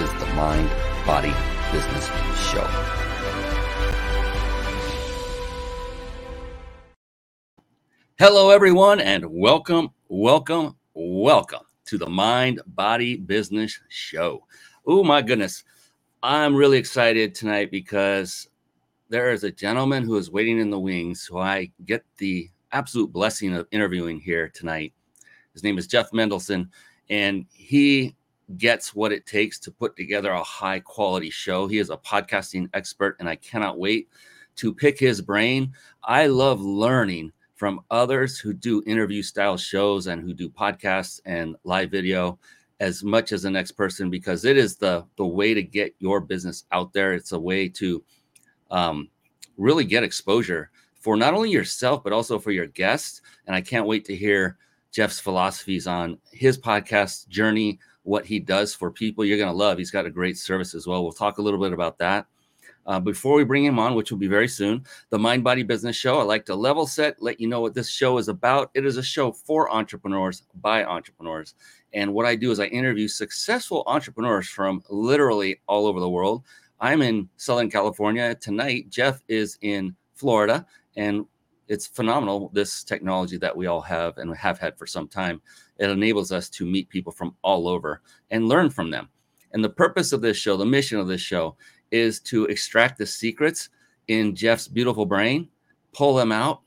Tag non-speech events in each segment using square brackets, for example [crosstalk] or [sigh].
is the Mind Body Business Show. Hello, everyone, and welcome, welcome, welcome to the Mind Body Business Show. Oh, my goodness. I'm really excited tonight because there is a gentleman who is waiting in the wings who I get the absolute blessing of interviewing here tonight. His name is Jeff Mendelson, and he gets what it takes to put together a high quality show. He is a podcasting expert, and I cannot wait to pick his brain. I love learning from others who do interview style shows and who do podcasts and live video as much as the next person because it is the the way to get your business out there. It's a way to um, really get exposure for not only yourself but also for your guests. And I can't wait to hear Jeff's philosophies on his podcast journey, what he does for people. You're going to love. He's got a great service as well. We'll talk a little bit about that. Uh, before we bring him on, which will be very soon, the Mind Body Business Show, I like to level set, let you know what this show is about. It is a show for entrepreneurs by entrepreneurs. And what I do is I interview successful entrepreneurs from literally all over the world. I'm in Southern California. Tonight, Jeff is in Florida. And it's phenomenal, this technology that we all have and have had for some time. It enables us to meet people from all over and learn from them. And the purpose of this show, the mission of this show, is to extract the secrets in Jeff's beautiful brain, pull them out,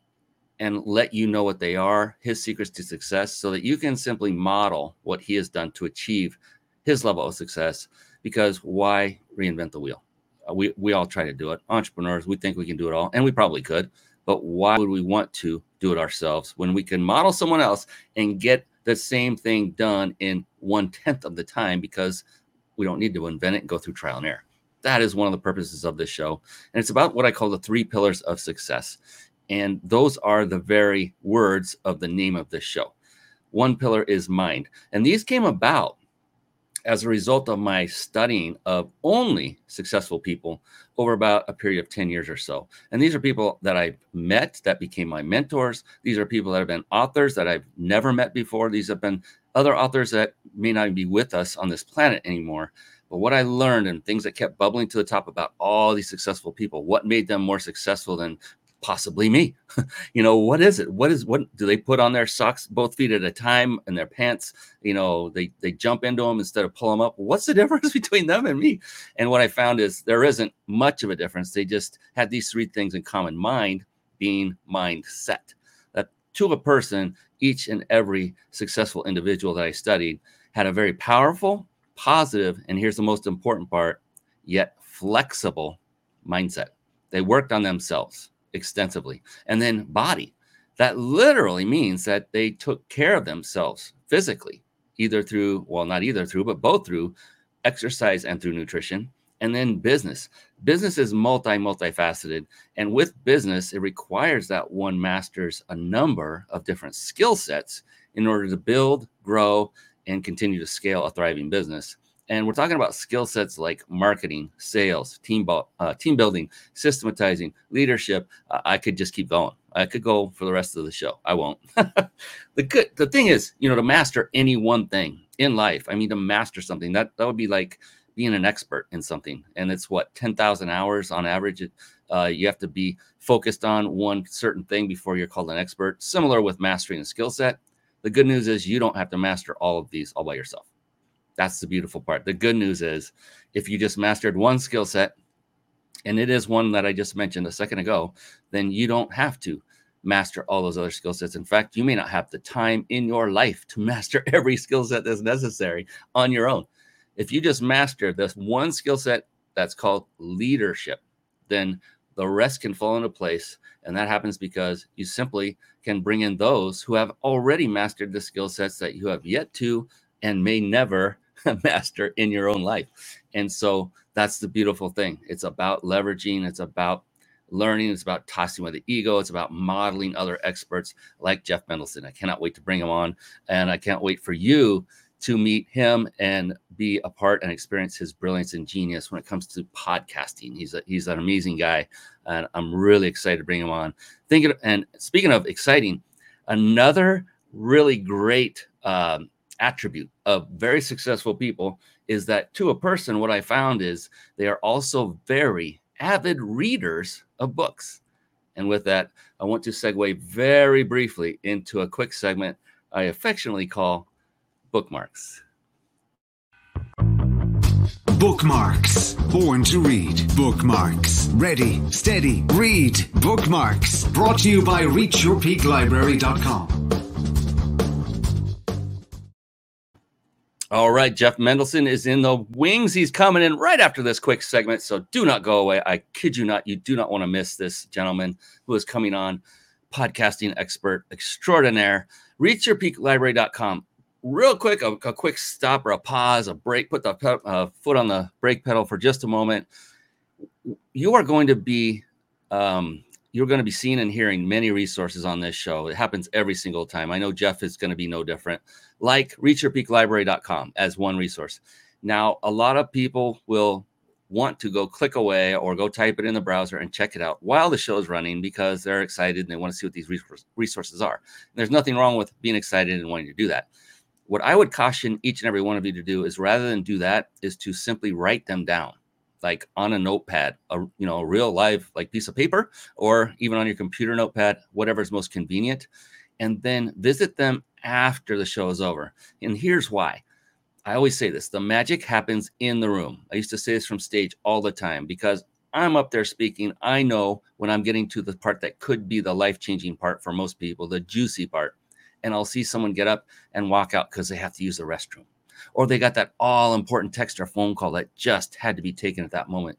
and let you know what they are, his secrets to success, so that you can simply model what he has done to achieve his level of success. Because why reinvent the wheel? Uh, we, we all try to do it. Entrepreneurs, we think we can do it all, and we probably could, but why would we want to do it ourselves when we can model someone else and get the same thing done in one tenth of the time because we don't need to invent it and go through trial and error? that is one of the purposes of this show. And it's about what I call the three pillars of success. And those are the very words of the name of this show. One pillar is mind. And these came about as a result of my studying of only successful people over about a period of 10 years or so. And these are people that I've met that became my mentors. These are people that have been authors that I've never met before. These have been other authors that may not be with us on this planet anymore but what I learned and things that kept bubbling to the top about all these successful people, what made them more successful than possibly me? [laughs] you know, what is it? What is what do they put on their socks both feet at a time and their pants? You know, they they jump into them instead of pull them up. What's the [laughs] difference between them and me? And what I found is there isn't much of a difference. They just had these three things in common: mind being mindset. That to a person, each and every successful individual that I studied had a very powerful positive, and here's the most important part, yet flexible mindset. They worked on themselves extensively. And then body. That literally means that they took care of themselves physically, either through, well, not either through, but both through exercise and through nutrition. And then business. Business is multi, multifaceted. And with business, it requires that one masters a number of different skill sets in order to build, grow, and continue to scale a thriving business. And we're talking about skill sets like marketing, sales, team, uh, team building, systematizing, leadership. Uh, I could just keep going. I could go for the rest of the show. I won't. [laughs] the good, the thing is, you know, to master any one thing in life. I mean, to master something that that would be like being an expert in something. And it's what ten thousand hours on average. uh, you have to be focused on one certain thing before you're called an expert. Similar with mastering a skill set. The good news is you don't have to master all of these all by yourself. That's the beautiful part. The good news is if you just mastered one skill set, and it is one that I just mentioned a second ago, then you don't have to master all those other skill sets. In fact, you may not have the time in your life to master [laughs] every skill set that's necessary on your own. If you just master this one skill set that's called leadership, then the rest can fall into place. And that happens because you simply can bring in those who have already mastered the skill sets that you have yet to and may never [laughs] master in your own life. And so that's the beautiful thing. It's about leveraging, it's about learning, it's about tossing with the ego, it's about modeling other experts like Jeff Mendelson. I cannot wait to bring him on. And I can't wait for you to meet him and be a part and experience his brilliance and genius when it comes to podcasting. He's a, he's an amazing guy, and I'm really excited to bring him on. Thinking and speaking of exciting, another really great um, attribute of very successful people is that to a person, what I found is they are also very avid readers of books. And with that, I want to segue very briefly into a quick segment I affectionately call bookmarks. Bookmarks. Born to read. Bookmarks. Ready, steady, read. Bookmarks. Brought to you by ReachYourPeakLibrary.com. All right, Jeff Mendelson is in the wings. He's coming in right after this quick segment. So do not go away. I kid you not. You do not want to miss this gentleman who is coming on, podcasting expert extraordinaire. ReachYourPeakLibrary.com. Real quick, a, a quick stop or a pause, a break, put the pe- uh, foot on the brake pedal for just a moment. You are going to be um, you're going to be seeing and hearing many resources on this show. It happens every single time. I know Jeff is going to be no different. Like reachyourpeaklibrary.com as one resource. Now, a lot of people will want to go click away or go type it in the browser and check it out while the show is running because they're excited and they want to see what these resources are. And there's nothing wrong with being excited and wanting to do that. What I would caution each and every one of you to do is rather than do that, is to simply write them down like on a notepad, a you know, a real live like piece of paper, or even on your computer notepad, whatever is most convenient, and then visit them after the show is over. And here's why. I always say this: the magic happens in the room. I used to say this from stage all the time because I'm up there speaking. I know when I'm getting to the part that could be the life changing part for most people, the juicy part. And I'll see someone get up and walk out because they have to use the restroom or they got that all important text or phone call that just had to be taken at that moment.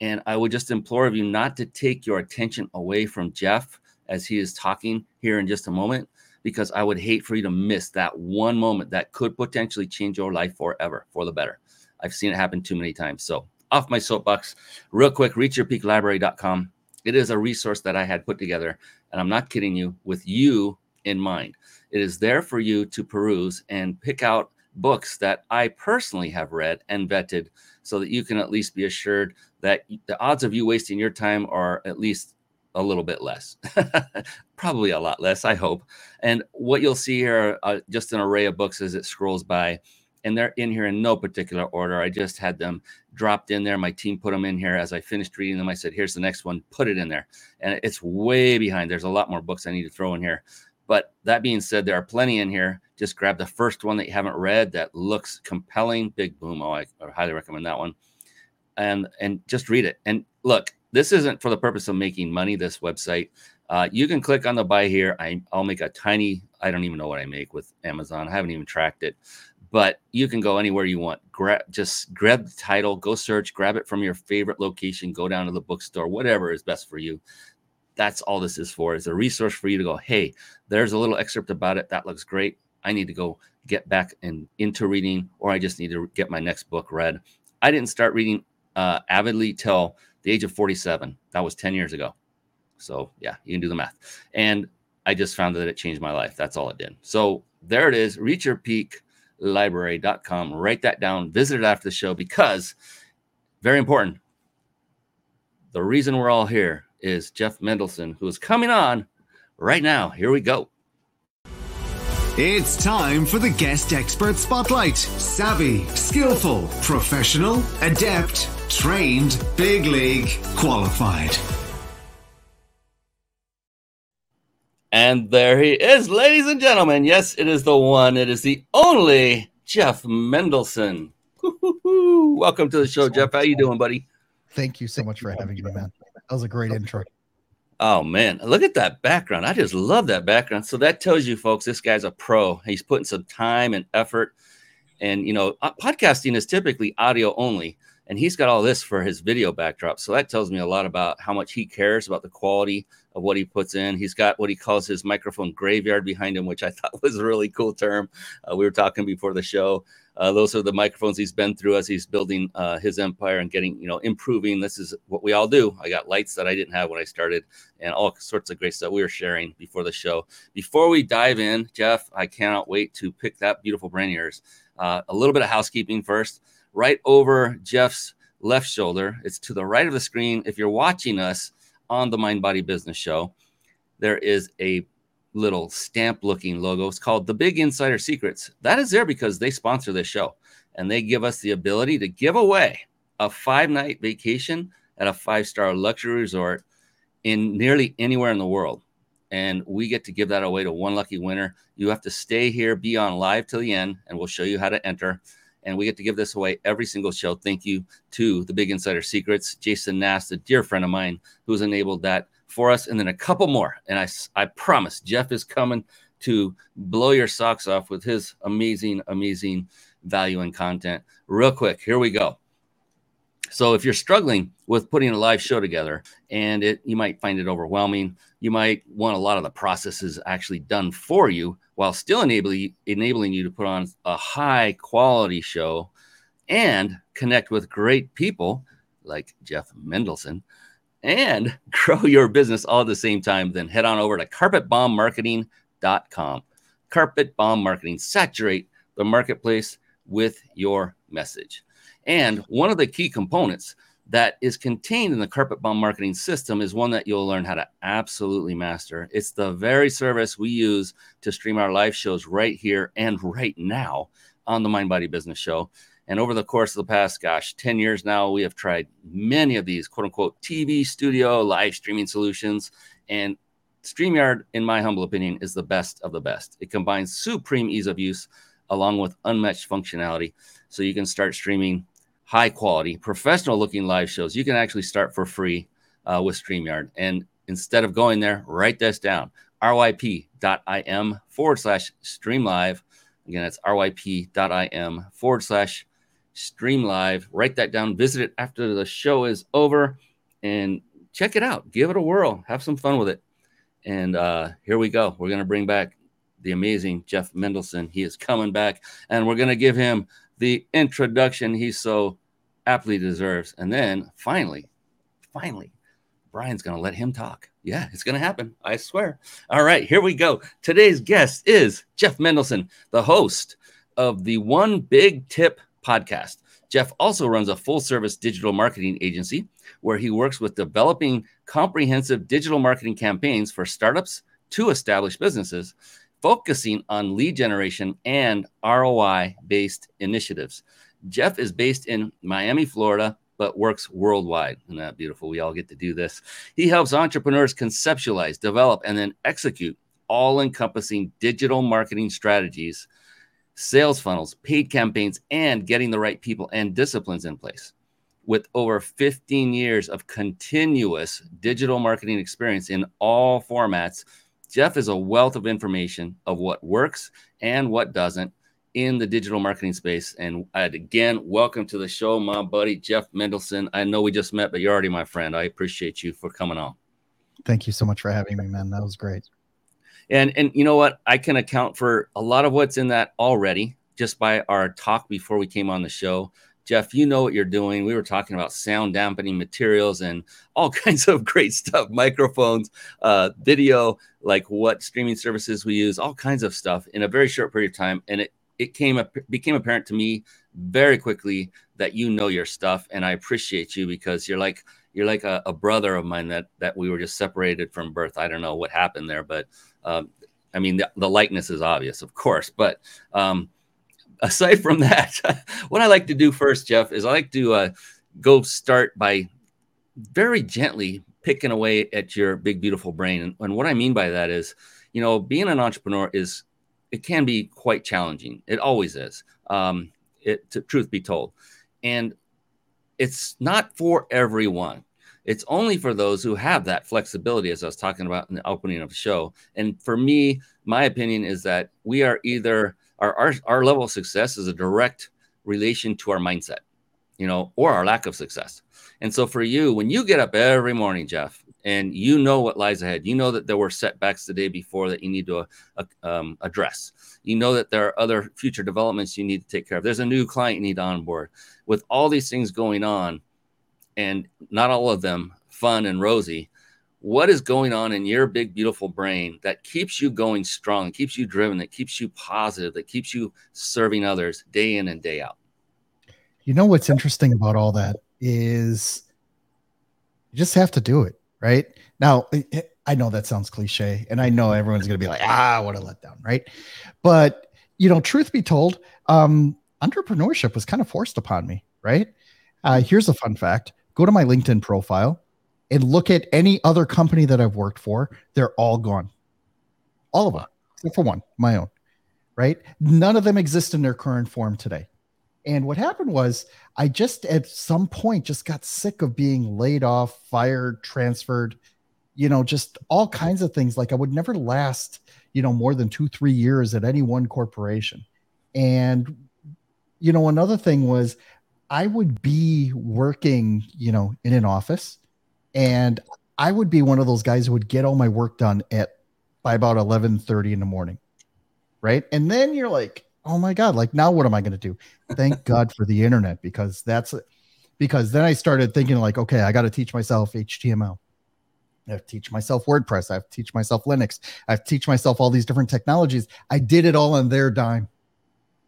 And I would just implore of you not to take your attention away from Jeff as he is talking here in just a moment, because I would hate for you to miss that one moment that could potentially change your life forever for the better. I've seen it happen too many times. So, off my soapbox, real quick, reachyourpeaklibrary.com. It is a resource that I had put together, and I'm not kidding you, with you in mind. It is there for you to peruse and pick out books that I personally have read and vetted so that you can at least be assured that the odds of you wasting your time are at least a little bit less, [laughs] probably a lot less, I hope. And what you'll see here, uh, just an array of books as it scrolls by, and they're in here in no particular order. I just had them dropped in there. My team put them in here as I finished reading them. I said, "Here's the next one. Put it in there." And it's way behind. There's a lot more books I need to throw in here. But that being said, there are plenty in here. Just grab the first one that you haven't read that looks compelling. Big Boom. Oh, I, I highly recommend that one. And and just read it. And look, this isn't for the purpose of making money. This website, uh, you can click on the buy here. I, I'll make a tiny. I don't even know what I make with Amazon. I haven't even tracked it, but you can go anywhere you want. Grab just grab the title, go search, grab it from your favorite location, go down to the bookstore, whatever is best for you that's all this is for is a resource for you to go hey there's a little excerpt about it that looks great i need to go get back and into reading or i just need to get my next book read i didn't start reading uh, avidly till the age of 47 that was 10 years ago. So yeah you can do the math. And i just found that it changed my life. That's all it did. So there it is. reach your peak library.com write that down. Visit it after the show because very important the reason we're all here is Jeff Mendelson, who is coming on right now. Here we go. It's time for the guest expert spotlight. Savvy, skillful, professional, adept, trained, big league, qualified. And there he is, ladies and gentlemen. Yes, it is the one, it is the only Jeff Mendelson. Welcome to the show, Jeff. How you doing, buddy? Thank you so much for having me, man. That was a great intro. Oh man, look at that background. I just love that background. So that tells you folks this guy's a pro. He's putting some time and effort. And you know, uh, podcasting is typically audio only. And he's got all this for his video backdrop. So that tells me a lot about how much he cares about the quality of what he puts in. He's got what he calls his microphone graveyard behind him, which I [laughs] thought was a really cool term. Uh, we were talking before the show. Uh, those are the microphones he's been through as he's building uh, his empire and getting, you know, improving. This is what we all do. I got lights that I didn't have when I started and all sorts of great stuff we were sharing before the show. Before we dive in, Jeff, I cannot wait to pick that beautiful brain yours. Uh, a little bit of housekeeping first. Right over Jeff's left shoulder, it's to the right of the screen. If you're watching us on the Mind Body Business Show, there is a little stamp looking logo. It's called The Big Insider Secrets. That is there because they sponsor this show and they give us the ability to give away a five night vacation at a five star luxury resort in nearly anywhere in the world. And we get to give that away to one lucky winner. You have to stay here, be on live till the end, and we'll show you how to enter. And we get to give this away every single show. Thank you to the Big Insider Secrets, Jason Nass, a dear friend of mine who's enabled that for us, and then a couple more. And I, I promise Jeff is coming to blow your socks off with his amazing, amazing value and content. Real quick, here we go. So if you're struggling with putting a live show together and it you might find it overwhelming, you might want a lot of the processes actually done for you while still enabling enabling you to put on a high quality show and connect with great people like Jeff Mendelson and [laughs] grow your business all at the same time, then head on over to carpetbombmarketing.com. Carpet Bomb Marketing. Saturate the marketplace with your message. And one of the key components that is contained in the Carpet Bomb Marketing system is one that you'll learn how to absolutely master. It's the very service we use to stream our live shows right here and right now on the Mind Body Business Show. And over the course of the past, gosh, 10 years now, we have tried many of these quote unquote TV studio live streaming solutions. And StreamYard, in my humble opinion, is the best of the best. It combines supreme ease of use along with unmatched functionality. So you can start streaming high quality, professional looking live shows. You can actually start for free uh, with StreamYard. And instead of going there, write this down ryp.im forward slash stream live. Again, it's ryp.im forward slash stream live. Write that down. Visit it after the show is over and check it out. Give it a whirl. Have some fun with it. And uh, here we go. We're going to bring back the amazing Jeff Mendelson. He is coming back, and we're going to give him the introduction he so aptly deserves. And then finally, finally, Brian's going to let him talk. Yeah, it's going to happen. I swear. All right, here we go. Today's guest is Jeff Mendelson, the host of the One Big Tip podcast. Jeff also runs a full service digital marketing agency where he works with developing comprehensive digital marketing campaigns for startups to established businesses, focusing on lead generation and ROI based initiatives. Jeff is based in Miami, Florida, but works worldwide. Isn't that beautiful? We all get to do this. He helps entrepreneurs conceptualize, develop, and then execute all encompassing digital marketing strategies sales funnels, paid campaigns, and getting the right people and disciplines in place. With over 15 years of continuous digital marketing experience in all formats, Jeff is a wealth of information of what works and what doesn't in the digital marketing space. And again welcome to the show, my buddy Jeff Mendelson. I know we just met, but you're already my friend. I appreciate you for coming on. Thank you so much for having me, man. That was great. And and you know what? I can account for a lot of what's in that already just by our talk before we came on the show. Jeff, you know what you're doing. We were talking about sound dampening materials and all [laughs] kinds of great stuff, microphones, uh, video, like what streaming services we use, all kinds of stuff in a very short period of time. And it it came became apparent to me very quickly that you know your stuff, and I appreciate you because you're like you're like a, a brother of mine that that we were just separated from birth. I don't know what happened there, but um, I mean, the, the, likeness is obvious, of course. But um, [laughs] aside from that, [laughs] what I like to do first, Jeff, is I like to uh, go start by very gently picking away at your big, beautiful brain. And, and what I mean by that is, you know, being an entrepreneur is it can be quite challenging. It always is. Um, it, to, truth be told, and it's not for everyone. It's only for those who have that flexibility, as I was talking about in the opening of the show. And for me, my opinion is that we are either our, our, our level of success is a direct relation to our mindset. you know, or our lack of success. And so for you, when you get up every morning, Jeff, and you know what lies ahead, you know that there were setbacks the day before that you need to uh, um, address. You know that there are other future developments you need to take care of. There's a new client you need to onboard. With all these things going on, and not all of them fun and rosy, what is going on in your big beautiful brain that keeps you going strong keeps you driven that keeps you positive that keeps you serving others day in and day out you know what's interesting about all that is you just have to do it right now i know that sounds cliche and i know everyone's going to be like ah what a letdown right but you know truth be told um entrepreneurship was kind of forced upon me right uh, here's a fun fact go to my linkedin profile and look at any other company that I've worked for, they're all gone. All of them, except for one, my own, right? None of them exist in their current form today. And what happened was I just at some point just got sick of being laid off, fired, transferred, you know, just all kinds of things. Like I would never last, you know, more than two, three years at any one corporation. And, you know, another thing was I would be working, you know, in an office and I would be one of those guys who would get all my work done at by about 11:30 in the morning. Right? And then you're like, "Oh my god, like now what am I going to do?" Thank God for the internet because that's because then I started thinking like, "Okay, I got to teach myself HTML. I have to teach myself WordPress. I have to teach myself Linux. I have to teach myself all these different technologies. I did it all on their dime,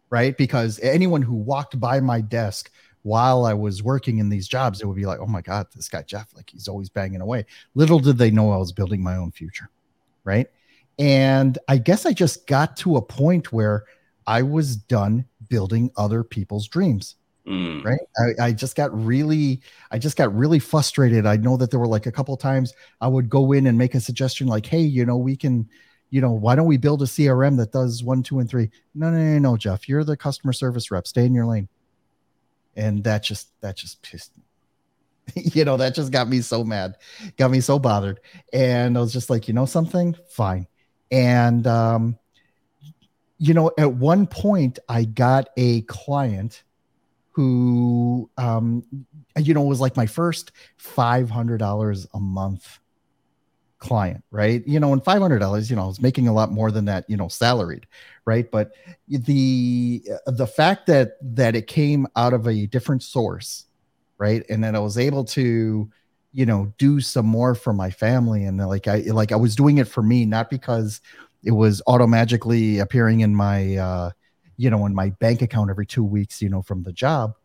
right? Because anyone who walked by my desk while I was working in these jobs, it would be like, oh my God, this guy Jeff, like he's always banging away. Little did they know I was building my own future. Right. And I guess I just got to a point where I was done building other people's dreams. Mm. Right. I, I, just got really, I just got really frustrated. I know that there were like a couple times I would go in and make a suggestion like, hey, you know, we can, you know, why don't we build a CRM that does one, two, and three? No, no, no, no, Jeff. You're the customer service rep. Stay in your lane and that just that just pissed me [laughs] you know that just got me so mad got me so bothered and i was just like you know something fine and um you know at one point i got a client who um you know was like my first $500 a month client, right? You know, and five hundred dollars, you know, I was making a lot more than that, you know, salaried, right? But the the fact that that it came out of a different source, right, and then I was able to, you know, do some more for my family, and like I like I was doing it for me, not because it was auto magically appearing in my, uh, you know, in my bank account every two weeks, you know, from the job.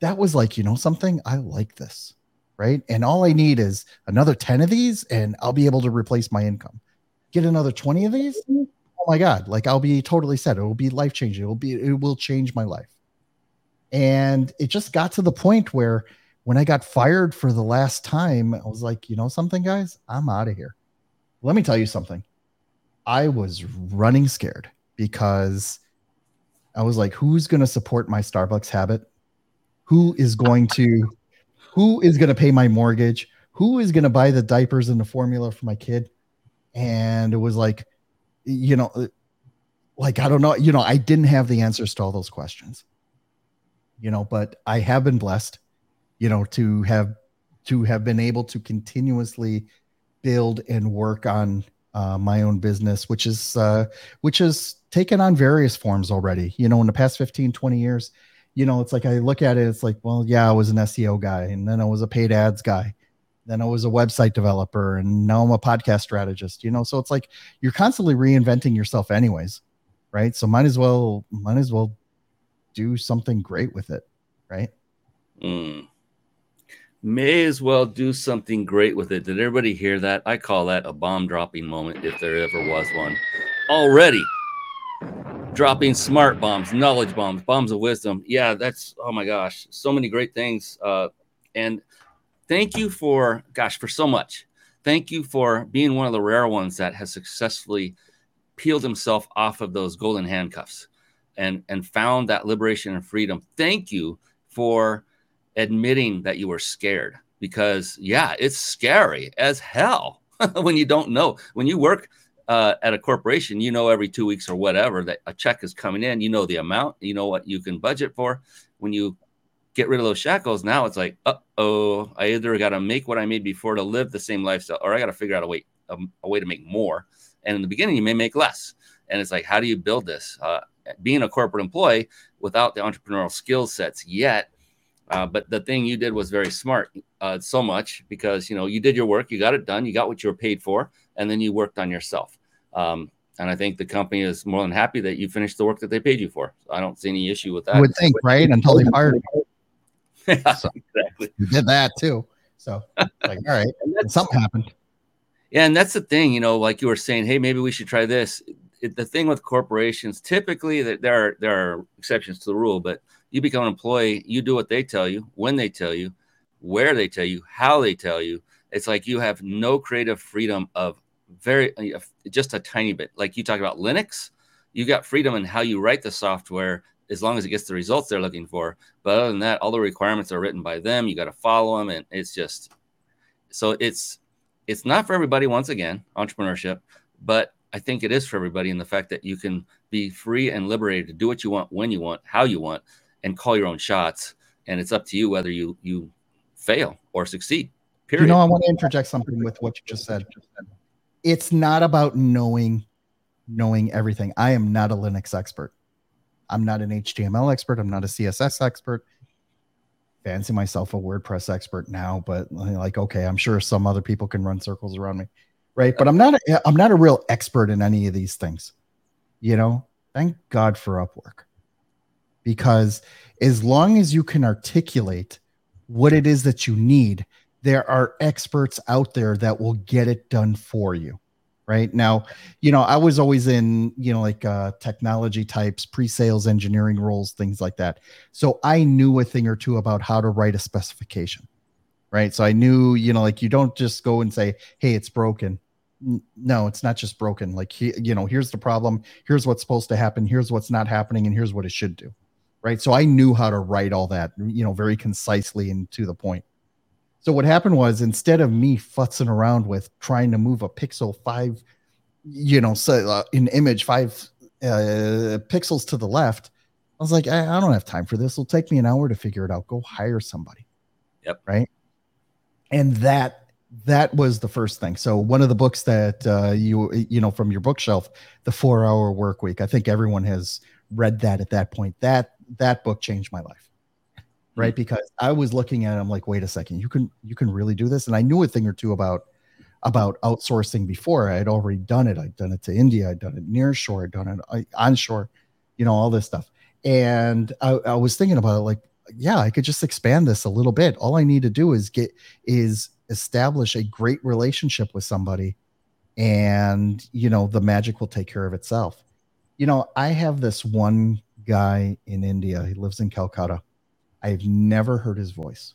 That was like, you know, something I like this right? And all I need is another 10 of these and I'll be able to replace my income. Get another 20 of these. Oh my God. Like I'll be totally set. It will be life changing. It will be, it will change my life. And it just got to the point where when I got fired for the last time, I was like, you know something, guys, I'm out of here. Let me tell you something. I was running scared because I was like, who's going to support my Starbucks habit? Who is going to who is going to pay my mortgage? Who is going to buy the diapers and the formula for my kid? And it was like, you know, like I don't know, you know, I didn't have the answers to all those questions. You know, but I have been blessed, you know, to have to have been able to continuously build and work on uh, my own business, which is uh, which has taken on various forms already. You know, in the past 15, 20 years, you know, it's like I look at it, it's like, well, yeah, I was an SEO guy, and then I was a paid ads guy, then I was a website developer, and now I'm a podcast strategist. You know, so it's like you're constantly reinventing yourself, anyways, right? So might as well, might as well do something great with it, right? Mm. May as well do something great with it. Did everybody hear that? I call that a bomb dropping moment, if there ever was one. Already dropping smart bombs, knowledge bombs, bombs of wisdom. Yeah, that's oh my gosh, so many great things. Uh, and thank you for gosh for so much. Thank you for being one of the rare ones that has successfully peeled himself off of those golden handcuffs and and found that liberation and freedom. Thank you for admitting that you were scared because yeah, it's scary as hell [laughs] when you don't know. When you work uh, at a corporation, you know, every two weeks or whatever that a check is coming in, you know the amount, you know what you can budget for. When you get rid of those shackles, now it's like, uh oh, I either got to make what I made before to live the same lifestyle, or I got to figure out a way a, a, way to make more. And in the beginning, you may make less. And it's like, how do you build this? Uh, being a corporate employee without the entrepreneurial skill sets yet. Uh, but the thing you did was very smart, uh, so much because you know you did your work, you got it done, you got what you were paid for, and then you worked on yourself. Um, and I think the company is more than happy that you finished the work that they paid you for. So I don't see any issue with that. I would think, right? Until they fired you. [laughs] yeah, so exactly. You did that too. So like, all right, [laughs] something happened. Yeah, and that's the thing, you know, like you were saying, hey, maybe we should try this. It, the thing with corporations, typically that there are there are exceptions to the rule, but you become an employee, you do what they tell you, when they tell you, where they tell you, how they tell you. It's like you have no creative freedom of very just a tiny bit. Like you talk about Linux, you got freedom in how you write the software as long as it gets the results they're looking for. But other than that, all the requirements are written by them. You got to follow them, and it's just so it's it's not for everybody. Once again, entrepreneurship, but I think it is for everybody in the fact that you can be free and liberated to do what you want, when you want, how you want, and call your own shots. And it's up to you whether you you fail or succeed. Period. You know, I want to interject something with what you just said. It's not about knowing knowing everything. I am not a Linux expert. I'm not an HTML expert. I'm not a CSS expert. Fancy myself a WordPress expert now, but like, okay, I'm sure some other people can run circles around me, right? But I'm not. A, I'm not a real expert in any of these things. You know, thank God for Upwork, because as long as you can articulate what it is that you need, there are experts out there that will get it done for you right? Now you know i was always in you know like uh, technology types pre-sales engineering roles things like that. So i knew a thing or two about how to write a specification right? So i knew you know like you don't just go and say hey it's broken. No it's not just broken. Like he, you know here's the problem. Here's what's supposed to happen. Here's what's not happening and here's what it should do right so i knew how to write all that you know very concisely and to the point so what happened was instead of me futzing around with trying to move a pixel five, you know, so uh, an image five uh, pixels to the left, I was like, I, I don't have time for this. It'll take me an hour to figure it out. Go hire somebody. Yep. Right. And that that was the first thing. So one of the books that uh, you you know from your bookshelf, the Four Hour Work Week. I think everyone has read that at that point. That that book changed my life right? Because I was looking at it, I'm like, wait a second, you can you can really do this. And I knew a thing or two about about outsourcing before. I had already done it. I'd done it to India. I'd done it near shore. I'd done it uh, onshore. You know all this stuff. And I, I was thinking about it, like, yeah, I could just expand this a little bit. All I need to do is get is establish a great relationship with somebody, and you know the magic will take care of itself. You know, I have this one guy in India. He lives in Calcutta I've never heard his voice,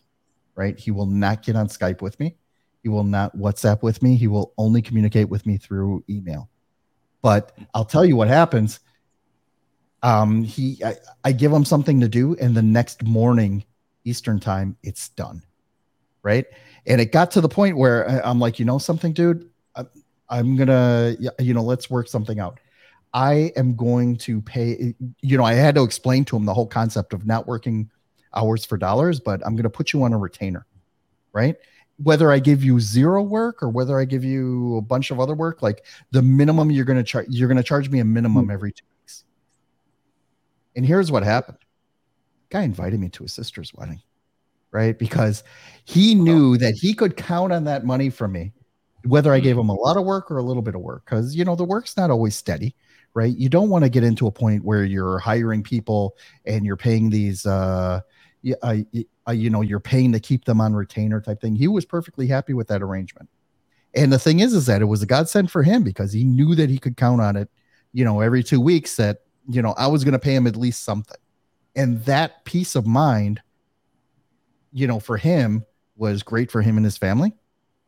right? He will not get on Skype with me. He will not WhatsApp with me. He will only communicate with me through email. But I'll tell you what happens. Um, he, I, I give him something to do, and the next morning, Eastern time, it's done, right? And it got to the point where I'm like, you know, something, dude, I'm, I'm gonna, you know, let's work something out. I am going to pay. You know, I had to explain to him the whole concept of not working hours for dollars, but I'm going to put you on a retainer, right? Whether I give you zero work or whether I give you a bunch of other work, like the minimum you're going to charge, you're going to charge me a minimum hmm. every two weeks. And here's what happened. Guy invited me to his sister's wedding, right? Because he knew that he could count on that money from me, whether I hmm. gave him a lot of work or a little bit of work. Because you know the work's not always steady right? You don't want to get into a point where you're hiring people and you're paying these uh, I, I, you know, you're paying to keep them on retainer type thing. He was perfectly happy with that arrangement. And the thing is, is that it was a godsend for him because he knew that he could count on it, you know, every two weeks that, you know, I was going to pay him at least something. And that peace of mind, you know, for him was great for him and his family.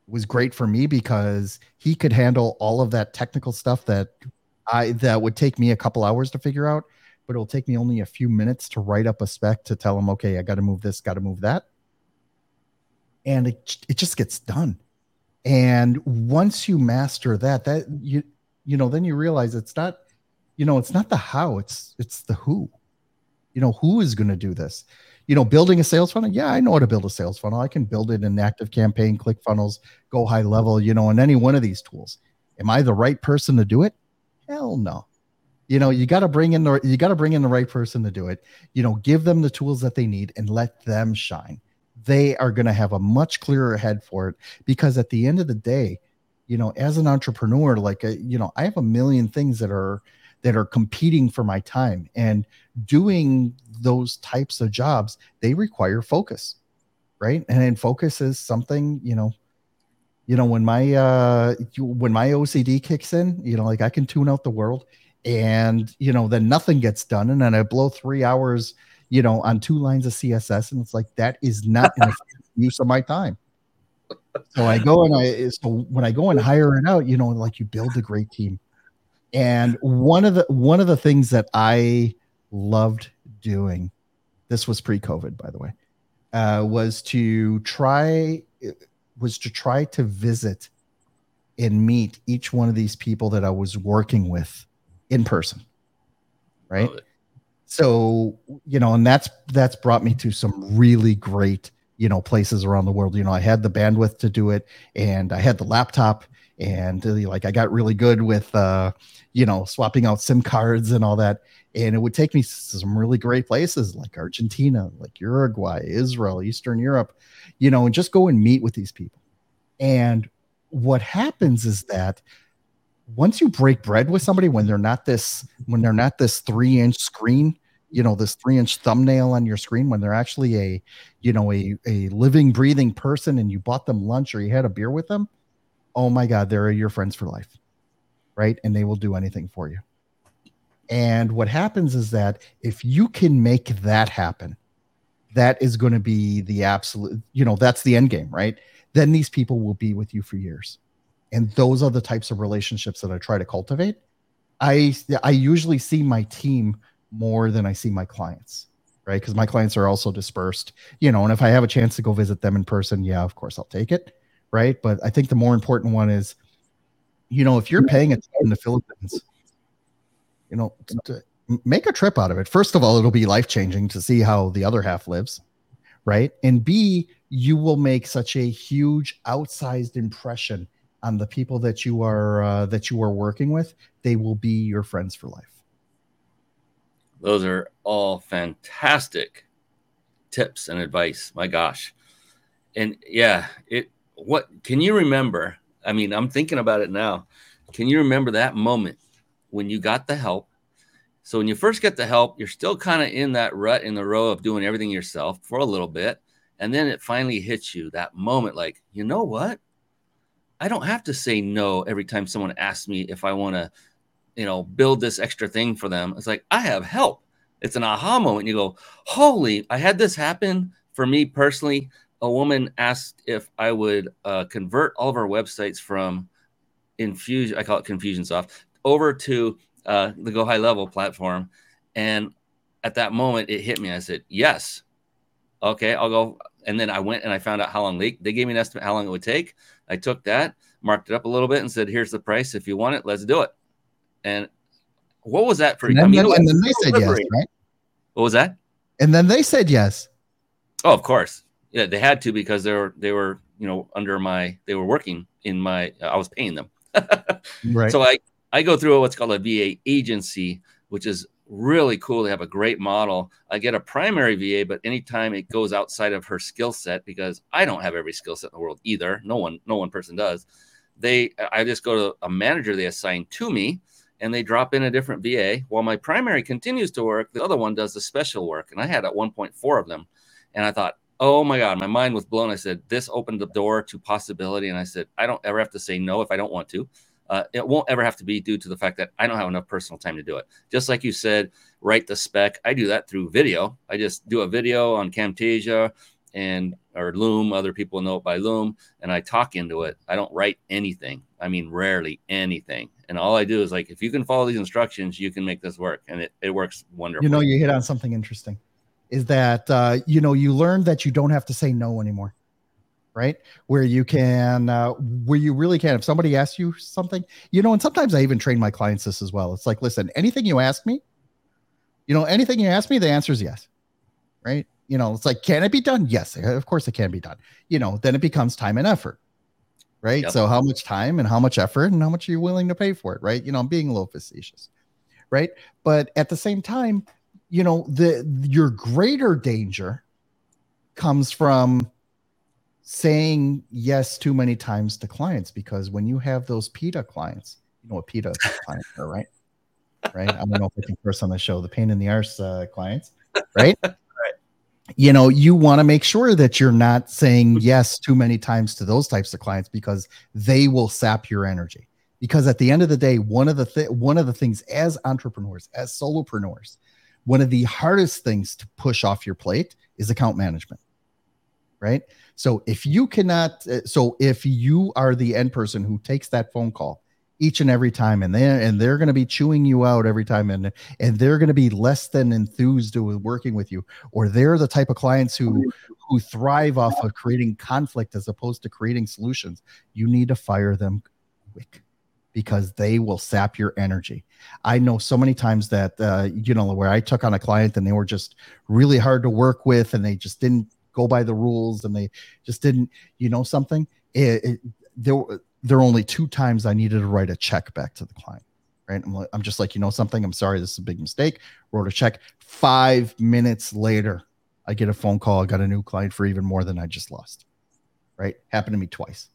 Was great for me because he could handle all of that technical stuff that I that would take me a couple hours to figure out but it'll take me only a few minutes to write up a spec to tell them, okay, I got to move this, got to move that. And it, it just gets done. And once you master that, that you, you know, then you realize it's not, you know, it's not the how, it's, it's the who, you know, who is going to do this? You know, building a sales funnel. Yeah, I know how to build a sales funnel. I can build it in Active Campaign, ClickFunnels, Go High Level. You know, in any one of these tools. Am I the right person to do it? Hell no. You know, you got to bring in the you got to bring in the right person to do it. You know, give them the tools that they need and let them shine. They are going to have a much clearer head for it because at the end of the day, you know, as an entrepreneur, like a, uh, you know, I have a million things that are that are competing for my time and doing those types of jobs, they require focus, right? And then focus is something, you know, you know when my uh when my ocd kicks in you know like i can tune out the world and you know then nothing gets done. And then i blow three hours you know on two lines of css and it's like that is not an [laughs] use of my time. So i go and i so when i go and hire it out you know like you build a great team. And one of the one of the things that i loved doing this was pre-covid by the way uh, was to try was to try to visit and meet each one of these people that I was working with in person. Right. So, you know, and that's that's brought me to some really great, you know, places around the world. You know, I had the bandwidth to do it and I had the laptop and uh, like I got really good with uh, you know, swapping out SIM cards and all that. And it would take me to some really great places like Argentina, like Uruguay, Israel, Eastern Europe, you know, and just go and meet with these people. And what happens is that once you break bread with somebody, when they're not this, when they're not this three inch screen, you know, this three inch thumbnail on your screen, when they're actually a, you know, a, a living, breathing person and you bought them lunch or you had a beer with them, oh my God, they're your friends for life. Right. And they will do anything for you. And what happens is that if you can make that happen, that is going to be the absolute, you know, that's the end game, right? Then these people will be with you for years. And those are the types of relationships that I try to cultivate. I I usually see my team more than I see my clients, right? Because my clients are also dispersed, you know, and if I have a chance to go visit them in person, yeah, of course I'll take it, right? But I think the more important one is, you know, if you're paying attention in the Philippines, you know, make a trip out of it. First of all, it'll be life changing to see how the other half lives, right? And B, you will make such a huge outsized impression on the people that you are uh, that you are working with. They will be your friends for life. Those are all fantastic tips and advice. My gosh, and yeah, it. What can you remember? I mean, I'm thinking about it now. Can you remember that moment when you got the help so when you first get the help, you're still kind of in that rut in the row of doing everything yourself for a little bit. And then it finally hits you that moment like, you know what? I don't have to say no every time someone asks me if I want to, you know, build this extra thing for them. It's like, I have help. It's an aha moment. You go, holy, I had this happen for me personally. A woman asked if I would uh, convert all of our websites from Infusion, I call it Confusionsoft, over to uh, the Go High Level platform. And at that moment, it hit me. I said, yes. Okay, I'll go. And then I went and I found out how long they, they gave me an estimate how long it would take. I took that, marked it up a little bit, and said, here's the price. If you want it, let's do it. And what was that for you? And then, I mean, and then they said yes, right? What was that? And then they said yes. Oh, of course. Yeah, they had to because they were they were you know under my they were working in my I was paying them. [laughs] right. So I I go through what's called a VA agency, which is really cool. They have a great model. I get a primary VA, but anytime it goes outside of her skill set, because I don't have every skill set in the world either. No one, no one person does. They, I just go to a manager they assign to me, and they drop in a different VA. While my primary continues to work, the other one does the special work, and I had at 1.4 of them, and I thought, oh my god, my mind was blown. I said, this opened the door to possibility, and I said, I don't ever have to say no if I don't want to. Uh, it won't ever have to be due to the fact that I don't have enough personal time to do it. Just like you said, write the spec. I do that through video. I just do a video on Camtasia and or Loom. Other people know it by Loom, and I talk into it. I don't write anything. I mean, rarely anything. And all I do is like, if you can follow these instructions, you can make this work, and it, it works wonderful. You know, you hit on something interesting. Is that uh, you know you learn that you don't have to say no anymore right? Where you can, uh, where you really can. If somebody asks you something, you know, and sometimes I even train my clients this as well. It's like, listen, anything you ask me, you know, anything you ask me, the answer is yes, right? You know, it's like, can it be done? Yes, of course it can be done. You know, then it becomes time and effort, right? Yep. So how much time and how much effort and how much are you willing to pay for it, right? You know, I'm being a little facetious, right? But at the same time, you know, the your greater danger comes from saying yes too many times to clients because when you have those PITA clients, you know what PITA clients are, right? Right. I don't know if I can curse on the show, the pain in the arse uh, clients, right? [laughs] right. You know, you want to make sure that you're not saying yes too many times to those types of clients because they will sap your energy. Because at the end of the day, one of the th- one of the things as entrepreneurs, as solopreneurs, one of the hardest things to push off your plate is account management right so if you cannot uh, so if you are the end person who takes that phone call each and every time and they and they're going to be chewing you out every time and and they're going to be less than enthused with working with you or they're the type of clients who who thrive off of creating conflict as opposed to creating solutions you need to fire them quick because they will sap your energy. I know so many times that uh, you know where I took on a client and they were just really hard to work with and they just didn't go by the rules and they just didn't, you know, something. It, it, there, there were only two times I needed to write a check back to the client. Right. I'm, like, I'm just like, you know, something. I'm sorry. This is a big mistake. Wrote a check. Five minutes later, I get a phone call. I got a new client for even more than I just lost. Right. Happened to me twice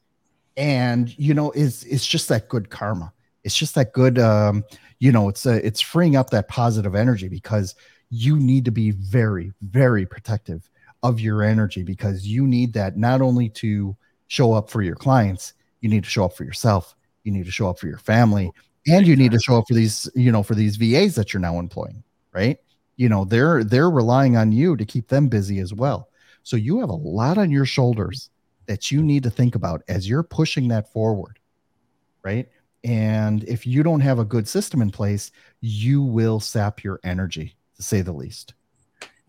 and you know it's it's just that good karma it's just that good um you know it's a, uh, it's freeing up that positive energy because you need to be very very protective of your energy because you need that not only to show up for your clients you need to show up for yourself you need to show up for your family and you need to show up for these you know for these VAs that you're now employing right you know they're they're relying on you to keep them busy as well so you have a lot on your shoulders that you need to think about as you're pushing that forward, right? And if you don't have a good system in place, you will sap your energy, to say the least.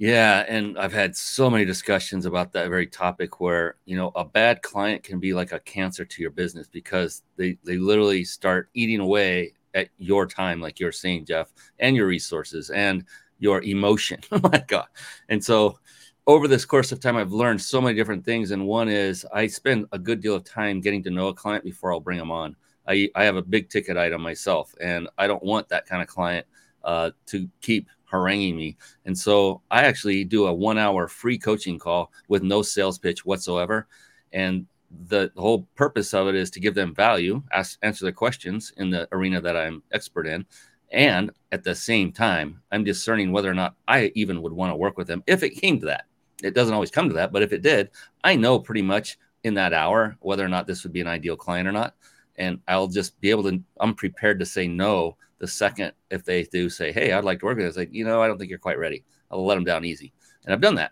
Yeah, and I've had so many discussions about that very topic where, you know, a bad client can be like a cancer to your business because they they literally start eating away at your time like you're saying, Jeff, and your resources and your emotion. [laughs] oh my god. And so over this course of time, I've learned so many different things. And one is I spend a good deal of time getting to know a client before I'll bring them on. I, I have a big ticket item myself, and I don't want that kind of client uh, to keep haranguing me. And so I actually do a one hour free coaching call with no sales pitch whatsoever. And the, whole purpose of it is to give them value, ask, answer their questions in the arena that I'm expert in, and at the same time, I'm discerning whether or not I even would want to work with them if it came to that. It doesn't always come to that, but if it did, I know pretty much in that hour whether or not this would be an ideal client or not. And I'll just be able to, I'm prepared to say no the second if they do say, Hey, I'd like to work with. It's like, you know, I don't think you're quite ready. I'll let them down easy. And I've done that.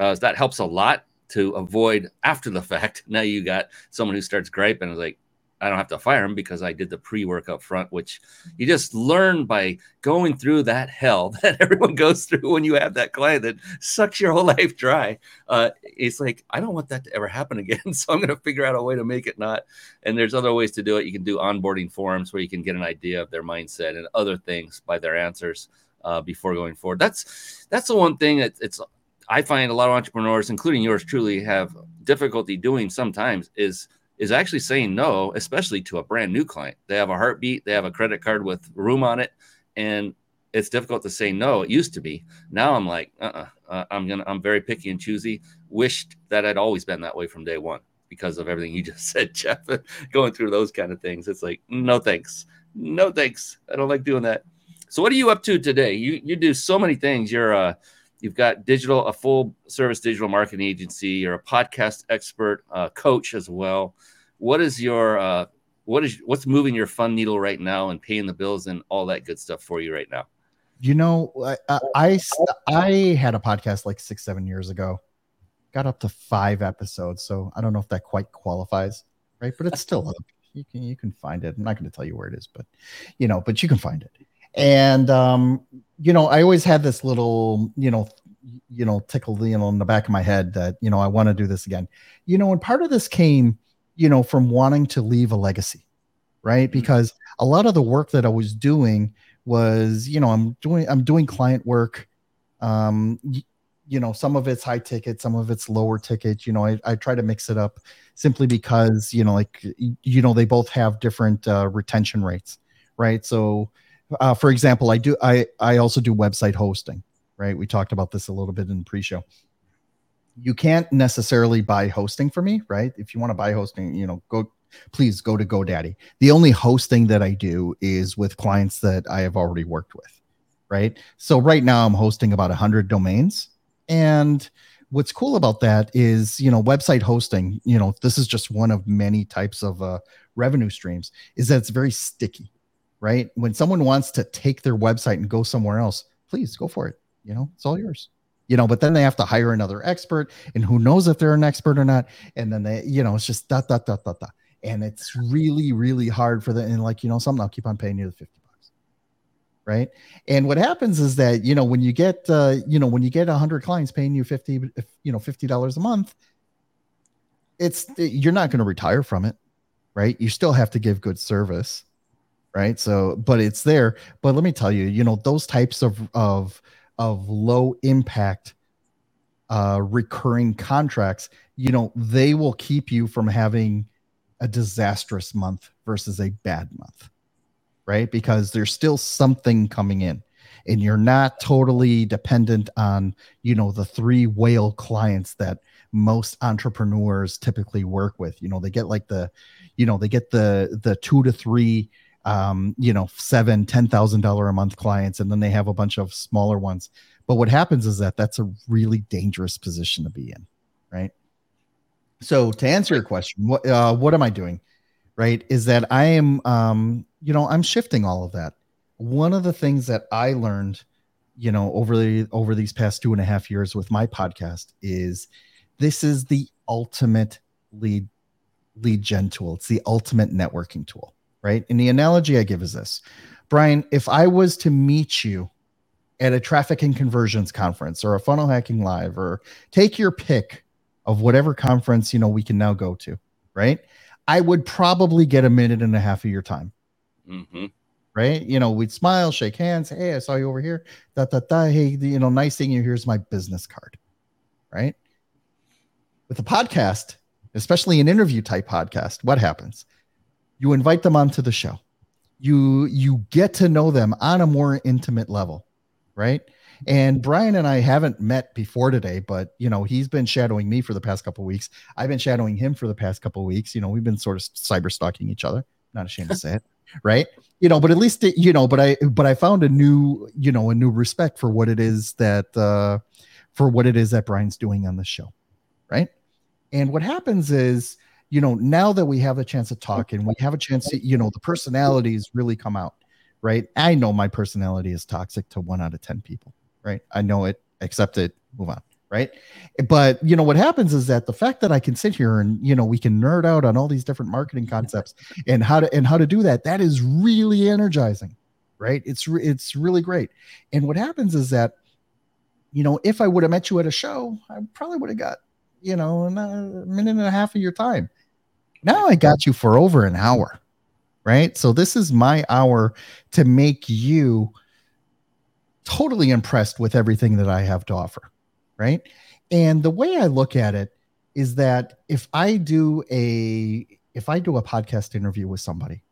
Uh, so that helps a lot to avoid after the [laughs] fact. Now you got someone who starts griping is like, I don't have to fire him because I did the pre work up front, which you just learn by going through that hell [laughs] that everyone goes through when you have that client that sucks your whole [laughs] life dry. Uh, it's like, I don't want that to ever happen [laughs] again. So I'm going to figure out a way to make it not. And there's other ways to do it. You can do onboarding forums where you can get an idea of their mindset and other things by their answers uh, before going forward. That's that's the one thing that it's I find a lot of entrepreneurs, including yours truly, have difficulty doing sometimes is is actually saying no, especially to a brand new client. They have a heartbeat, they have a credit card with room on it, and it's difficult to say no. It used to be. Now I'm like, uh-uh, uh, I'm gonna, I'm very picky and choosy. Wished that I'd always been that way from day one because of everything you [laughs] just said, Jeff. going through those kind of things, it's like, no thanks, no thanks. I don't like doing that. So, what are you up to today? You you do so many things. You're uh, you've got digital, a full service digital marketing agency. You're a podcast expert, uh, coach as well what is your uh, what is what's moving your fun needle right now and paying the bills and all that good stuff for you right now? You know, I, I I had a podcast like six seven years ago, got up to five episodes, so I don't know if that quite qualifies, right? But it's still up. You can you can find it. I'm not going to tell you where it is, but you know, but you can find it. And um, you know, I always had this little, you know, you know, tickle you know in the back of my head that you know I want to do this again. You know, and part of this came you know, from wanting to leave a legacy, right? Mm-hmm. Because a lot of the work that I was doing was, you know, I'm doing I'm doing client work. Um, you know, some of it's high ticket, some of it's lower ticket. You know, I, I try to mix it up simply because, you know, like, you know, they both have different uh, retention rates, right? So, uh, for example, I do, I, I also do website hosting, right? We talked about this a little bit in the pre show. You can't necessarily buy hosting for me, right? If you want to buy hosting, you know, go, please go to GoDaddy. The only hosting that I do is with clients that I have already worked with, right? So right now I'm hosting about 100 domains and what's cool about that is, you know, website hosting, you know, this is just one of many types of uh, revenue streams, is that it's very sticky, right? When someone wants to take their website and go somewhere else, please go for it. You know, it's all yours. You know, but then they have to hire another expert, and who knows if they're an expert or not. And then they, you know, it's just dot dot dot dot dot. And it's really, really hard for them. And like, you know, something I'll keep on paying you the 50 bucks. right and what happens is that you know when you get uh, you know when you get 100 clients paying you 50 you know 50 dollars a month it's you're not going to retire from it right you still have to give good service right so but it's there but let me tell you you know those types of of of low impact uh recurring contracts you know they will keep you from having a disastrous month versus a bad month right? Because there's still something coming in and you're not totally dependent on, you know, the three whale clients that most entrepreneurs typically work with. You know, they get like the, you know, they get the the two to three um, you know, seven, ten thousand dollar a month clients, and then they have a bunch of smaller ones. But what happens is that that's a really dangerous position to be in, right? So to answer your question, what uh, what am I doing? Right, is that I am um, you know, I'm shifting all of that. One of the things that I learned, you know, over the over these past two and a half years with my podcast is this is the ultimate lead lead gen tool. It's the ultimate networking tool, right? And the analogy I give is this. Brian, if I was to meet you at a traffic and conversions conference or a funnel hacking live or take your pick of whatever conference, you know, we can now go to, right? I would probably get a minute and a half of your time Mm-hmm. Right? You know, we'd smile, shake hands. Hey, I saw you over here. Da, da, da. Hey, you know, nice seeing you. Here's my business card. Right? With a podcast, especially an interview type podcast, what happens? You invite them onto the show. You you get to know them on a more intimate level, right? And Brian and I haven't met before today, but you know, he's been shadowing me for the past couple weeks. I've been shadowing him for the past couple weeks. You know, we've been sort of cyber stalking each other. Not ashamed to say it [laughs] right you know but at least it, you know but i but i found a new you know a new respect for what it is that uh for what it is that brian's doing on the show right and what happens is you know now that we have a chance to talk and we have a chance to you know the personalities really come out right? I know my personality is toxic to one out of ten people right? I know it accept it move on right? But you know what happens is that the fact that i can sit here and you know we can nerd out on all these different marketing concepts and how to and how to do that that is really energizing right? It's re- it's really great. And what happens is that you know if i would have met you at a show i probably would have got you know a minute and a half of your time now i got you for over an hour right so this is my hour to make you totally impressed with everything that i have to offer right? And the way I look at it is that if I do a if I do a podcast interview with somebody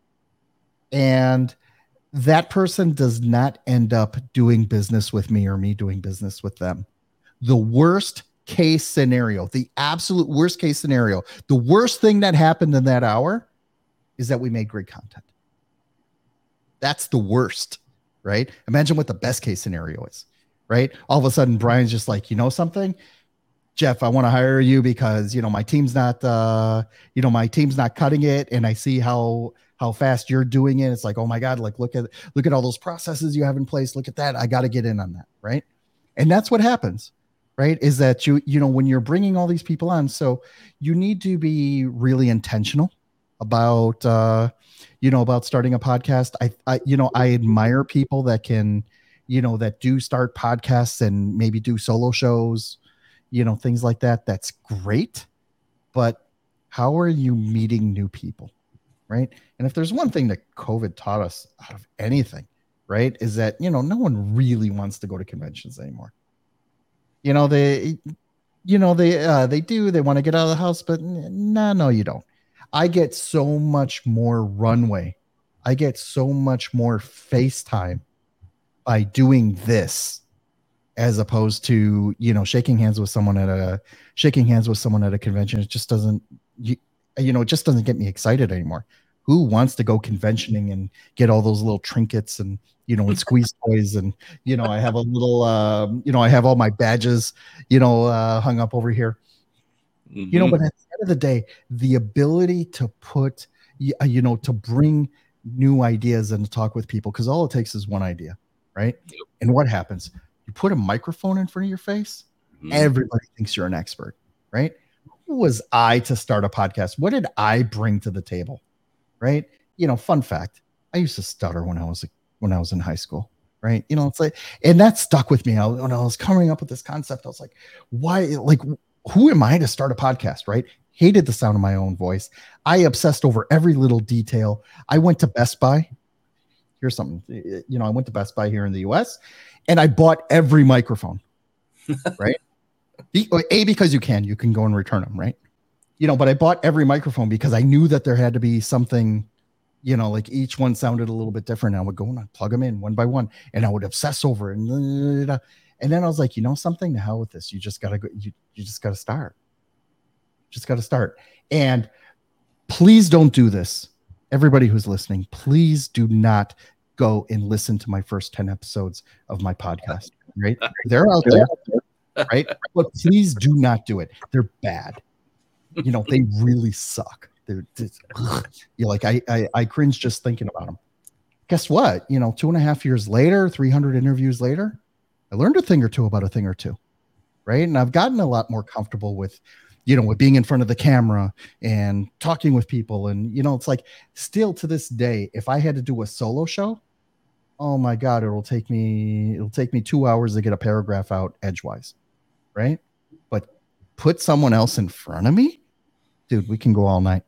and that person does not end up doing business with me or me doing business with them, the worst case scenario, the absolute worst case scenario, the worst thing that happened in that hour is that we made great content. That's the worst, right? Imagine what the best case scenario is right? All of a sudden, Brian's just like, you know something, Jeff, I want to hire you because you know my team's not, uh, you know, my team's not cutting it, and I see how how fast you're doing it. It's like, oh my god, like look at look at all those processes you have in place. Look at that. I got to get in on that, right? And that's what happens, right? Is that you you know when you're bringing all these people on, so you need to be really intentional about uh you know about starting a podcast i i you know i admire people that can you know, that do start podcasts and maybe do solo shows, you know, things like that. That's great. But how are you meeting new people? Right. And if there's one thing that COVID taught us out of anything, right, is that, you know, no one really wants to go to conventions anymore. You know, they, you know, they, uh, they do, they want to get out of the house, but no, nah, no, you don't. I get so much more runway. I get so much more FaceTime by doing this as opposed to, you know, shaking hands with someone at a shaking hands with someone at a convention. It just doesn't you, you know, it just doesn't get me excited anymore. Who wants to go conventioning and get all those little trinkets and you know and [laughs] squeeze toys and you know I have a little uh, you know I have all my badges you know uh, hung up over here. Mm-hmm. You know, mm-hmm. but at the end of the day, the ability to put uh, you know to bring new ideas and to talk with people because all it takes is one idea, right? Yep. And what happens? You put a microphone in front of your face, mm-hmm. everybody thinks you're an expert, right? Who was I to start a podcast? What did I bring to the table? Right? You know, fun fact, I used to stutter when I was when I was in high school. Right. You know, it's like, and that stuck with me. I, when I was coming up with this concept, I was like, why, like, who am I to start a podcast? Right. Hated the sound of my own voice. I obsessed over every little detail. I went to Best Buy. Here's something, you know, I went to Best Buy here in the US and I bought every microphone. [laughs] right. A, because you can, you can go and return them. Right. You know, but I bought every microphone because I knew that there had to be something you know, like each one sounded a little bit different. I would go and I'd plug them in one by one, and I would obsess over it. And, and then I was like, you know, something to hell with this. You just gotta go. You, you just gotta start. Just gotta start. And please don't do this. Everybody who's listening, please do not go and listen to my first 10 episodes of my podcast. Right? [laughs] They're out there. Right. But please do not do it. They're bad. You know, they really suck they're just, you're like I, I I cringe just thinking about them. Guess what? You know, two and a half years later, 300 interviews later, I learned a thing or two about a thing or two, right? And I've gotten a lot more comfortable with, you know, with being in front of the camera and talking with people. And you know, it's like still to this day, if I had to do a solo show, oh my god, it'll take me it'll take me two hours to get a paragraph out edgewise, right? But put someone else in front of me, dude, we can go all night.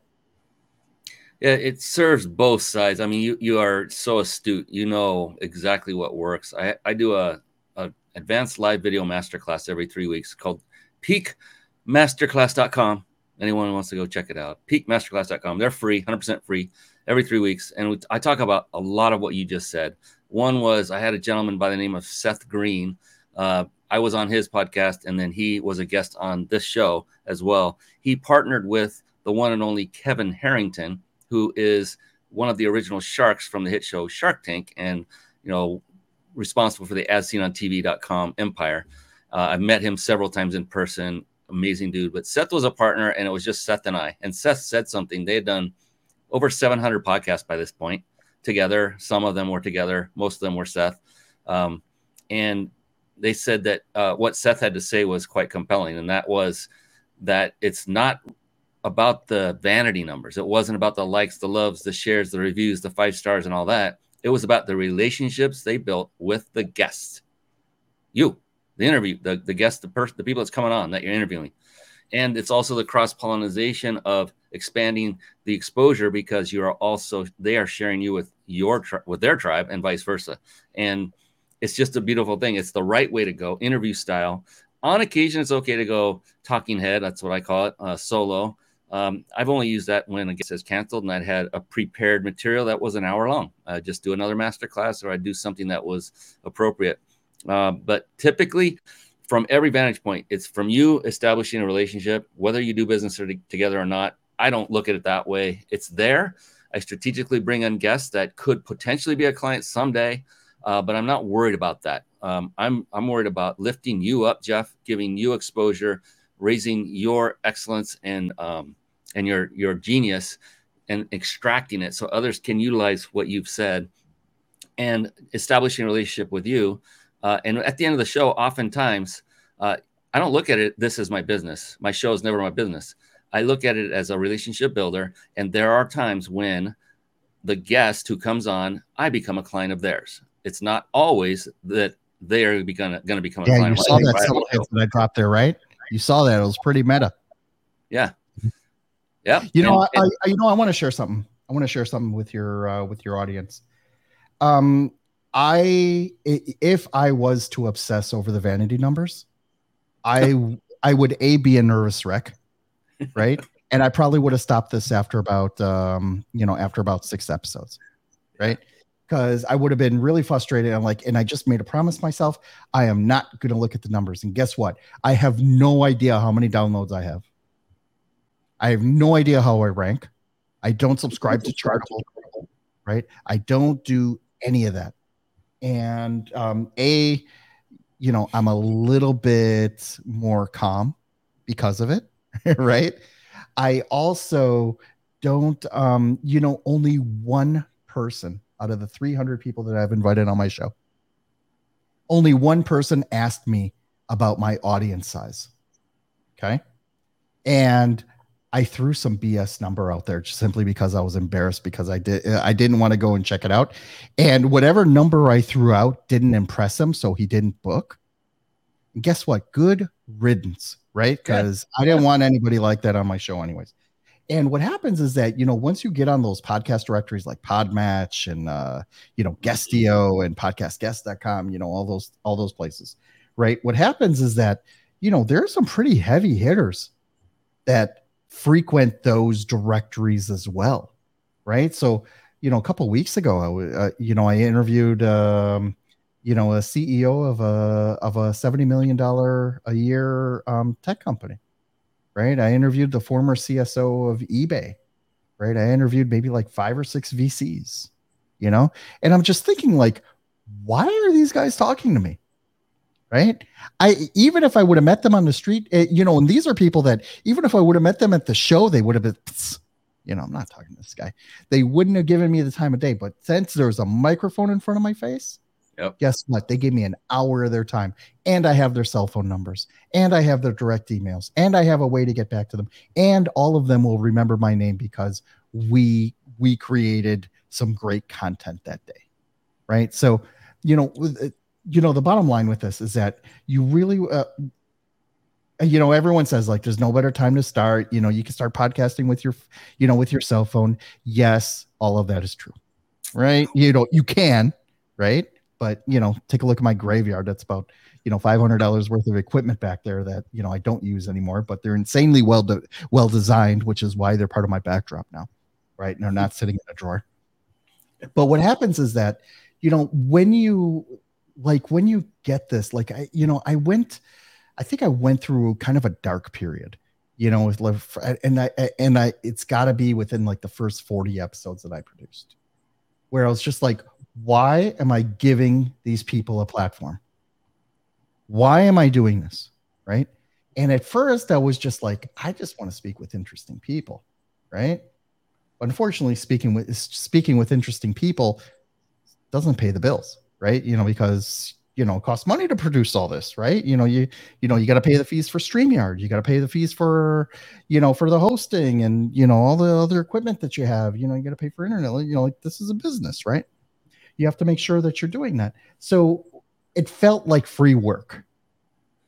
Yeah, it serves both sides. I mean, you you are so astute. You know exactly what works. I I do a, a advanced live video masterclass every three weeks called peakmasterclass.com. Anyone who wants to go check it out, peakmasterclass.com. They're free, 100% free every three weeks. And I talk about a lot of what you just said. One was I had a gentleman by the name of Seth Greene. Uh, I was on his podcast, and then he was a guest on this show as well. He partnered with the one and only Kevin Harrington, who is one of the original sharks from the hit show Shark Tank and, you know, responsible for the as seen on TV.com empire. Uh, I've met him several times in person. Amazing dude. But Seth was a partner, and it was just Seth and I. And Seth said something. They had done over 700 podcasts by this point together. Some of them were together, most of them were Seth. Um, and they said that uh, what Seth had to say was quite compelling, and that was that it's not about the vanity numbers. It wasn't about the likes, the loves, the shares, the reviews, the five stars, and all that. It was about the relationships they built with the guests. You, the interview, the, the guest, the person, the people that's coming on that you're interviewing. And it's also the cross pollination of expanding the exposure because you are also they are sharing you with your tri- with their tribe and vice versa. And it's just a beautiful thing. It's the right way to go, interview style. On occasion, it's okay to go talking head. That's what I call it, uh, solo. Um, I've only used that when a guest has canceled and I'd had a prepared material that was an hour long. I'd just do another master class or I'd do something that was appropriate. Uh, but typically, from every vantage point, it's from you establishing a relationship, whether you do business or together or not. I don't look at it that way. It's there. I strategically bring in guests that could potentially be a client someday, uh, but I'm not worried about that. Um, I'm I'm worried about lifting you up, Jeff, giving you exposure, raising your excellence and um, and your your genius and extracting it so others can utilize what you've said and establishing a relationship with you. Uh, and at the end of the show oftentimes uh, i don't look at it this is my business. My show is never my business. I look at it as a relationship builder. And there are times when the guest who comes on i become a client of theirs it's not always that they are going to gonna become a yeah, you saw that, that i dropped there right you saw that it was pretty meta yeah yeah. You know, and, I, I, you know, I want to share something. I want to share something with your uh, with your audience. Um, I if I was to obsess over the vanity numbers, I I would a be a nervous wreck, right? [laughs] and I probably would have stopped this after about um, you know after about six episodes, right? Because I would have been really frustrated. I'm like, and I just made a promise myself, I am not going to look at the numbers. And guess what? I have no idea how many downloads I have. I have no idea how I rank. I don't subscribe to Chartable, right? I don't do any of that. And um, a, you know, I'm a little bit more calm because of it, [laughs] right? I also don't, um, you know, only one person out of the 300 people that I've invited on my show, only one person asked me about my audience size. Okay. And I threw some BS number out there just simply because I was embarrassed because I did I didn't want to go and check it out. And whatever number I threw out didn't impress him, so he didn't book. And guess what? Good riddance, right? Because I didn't want anybody like that on my show, anyways. And what happens is that you know once you get on those podcast directories like Podmatch and uh, you know Guestio and podcastguest.com, you know all those all those places, right? What happens is that you know there are some pretty heavy hitters that frequent those directories as well, right? So, you know, a couple weeks ago, I, uh, you know, I interviewed, um, you know, a CEO of a of a seventy million dollar a year um, tech company, right? I interviewed the former CSO of eBay, right? I interviewed maybe like five or six VCs, you know, and I'm just thinking like, why are these guys talking to me? right? I even if I would have met them on the street, it, eh, you know, and these are people that even if I would have met them at the show, they would have been, [sniffs] you know, I'm not talking to this guy. They wouldn't have given me the time of day. But since there was a microphone in front of my face, yep. guess what? They gave me an hour of their time, and I have their cell phone numbers, and I have their direct emails, and I have a way to get back to them, and all of them will remember my name because we we created some great content that day, right? So, you know you know the bottom line with this is that you really uh, you know everyone says like there's no better time to start. You know you can start podcasting with your you know with your cell phone. Yes all of that is true. Right? You know you can. Right but you know take a look at my graveyard. That's about you know $500 worth of equipment back there that you know i don't use anymore but they're insanely well de- well designed which is why they're part of my backdrop now right? And they're not sitting in a drawer. But what happens is that you know when you like when you get this, like I, you know, I went, I think I went through kind of a dark period, you know, with and I and I it's got to be within like the first 40 episodes that I produced, where I was just like, why am I giving these people a platform? Why am I doing this? Right. And at first I was just like, I just want to speak with interesting people, right? But unfortunately, speaking with speaking with interesting people doesn't pay the bills right? You know, because you know, it costs money to produce all this, right? You know, you you know, you got to pay the fees for StreamYard, you got to pay the fees for, you know, for the hosting and you know all the other equipment that you have. You know, you got to pay for internet. You know, like this is a business, right? You have to make sure that you're doing that. So it felt like free work,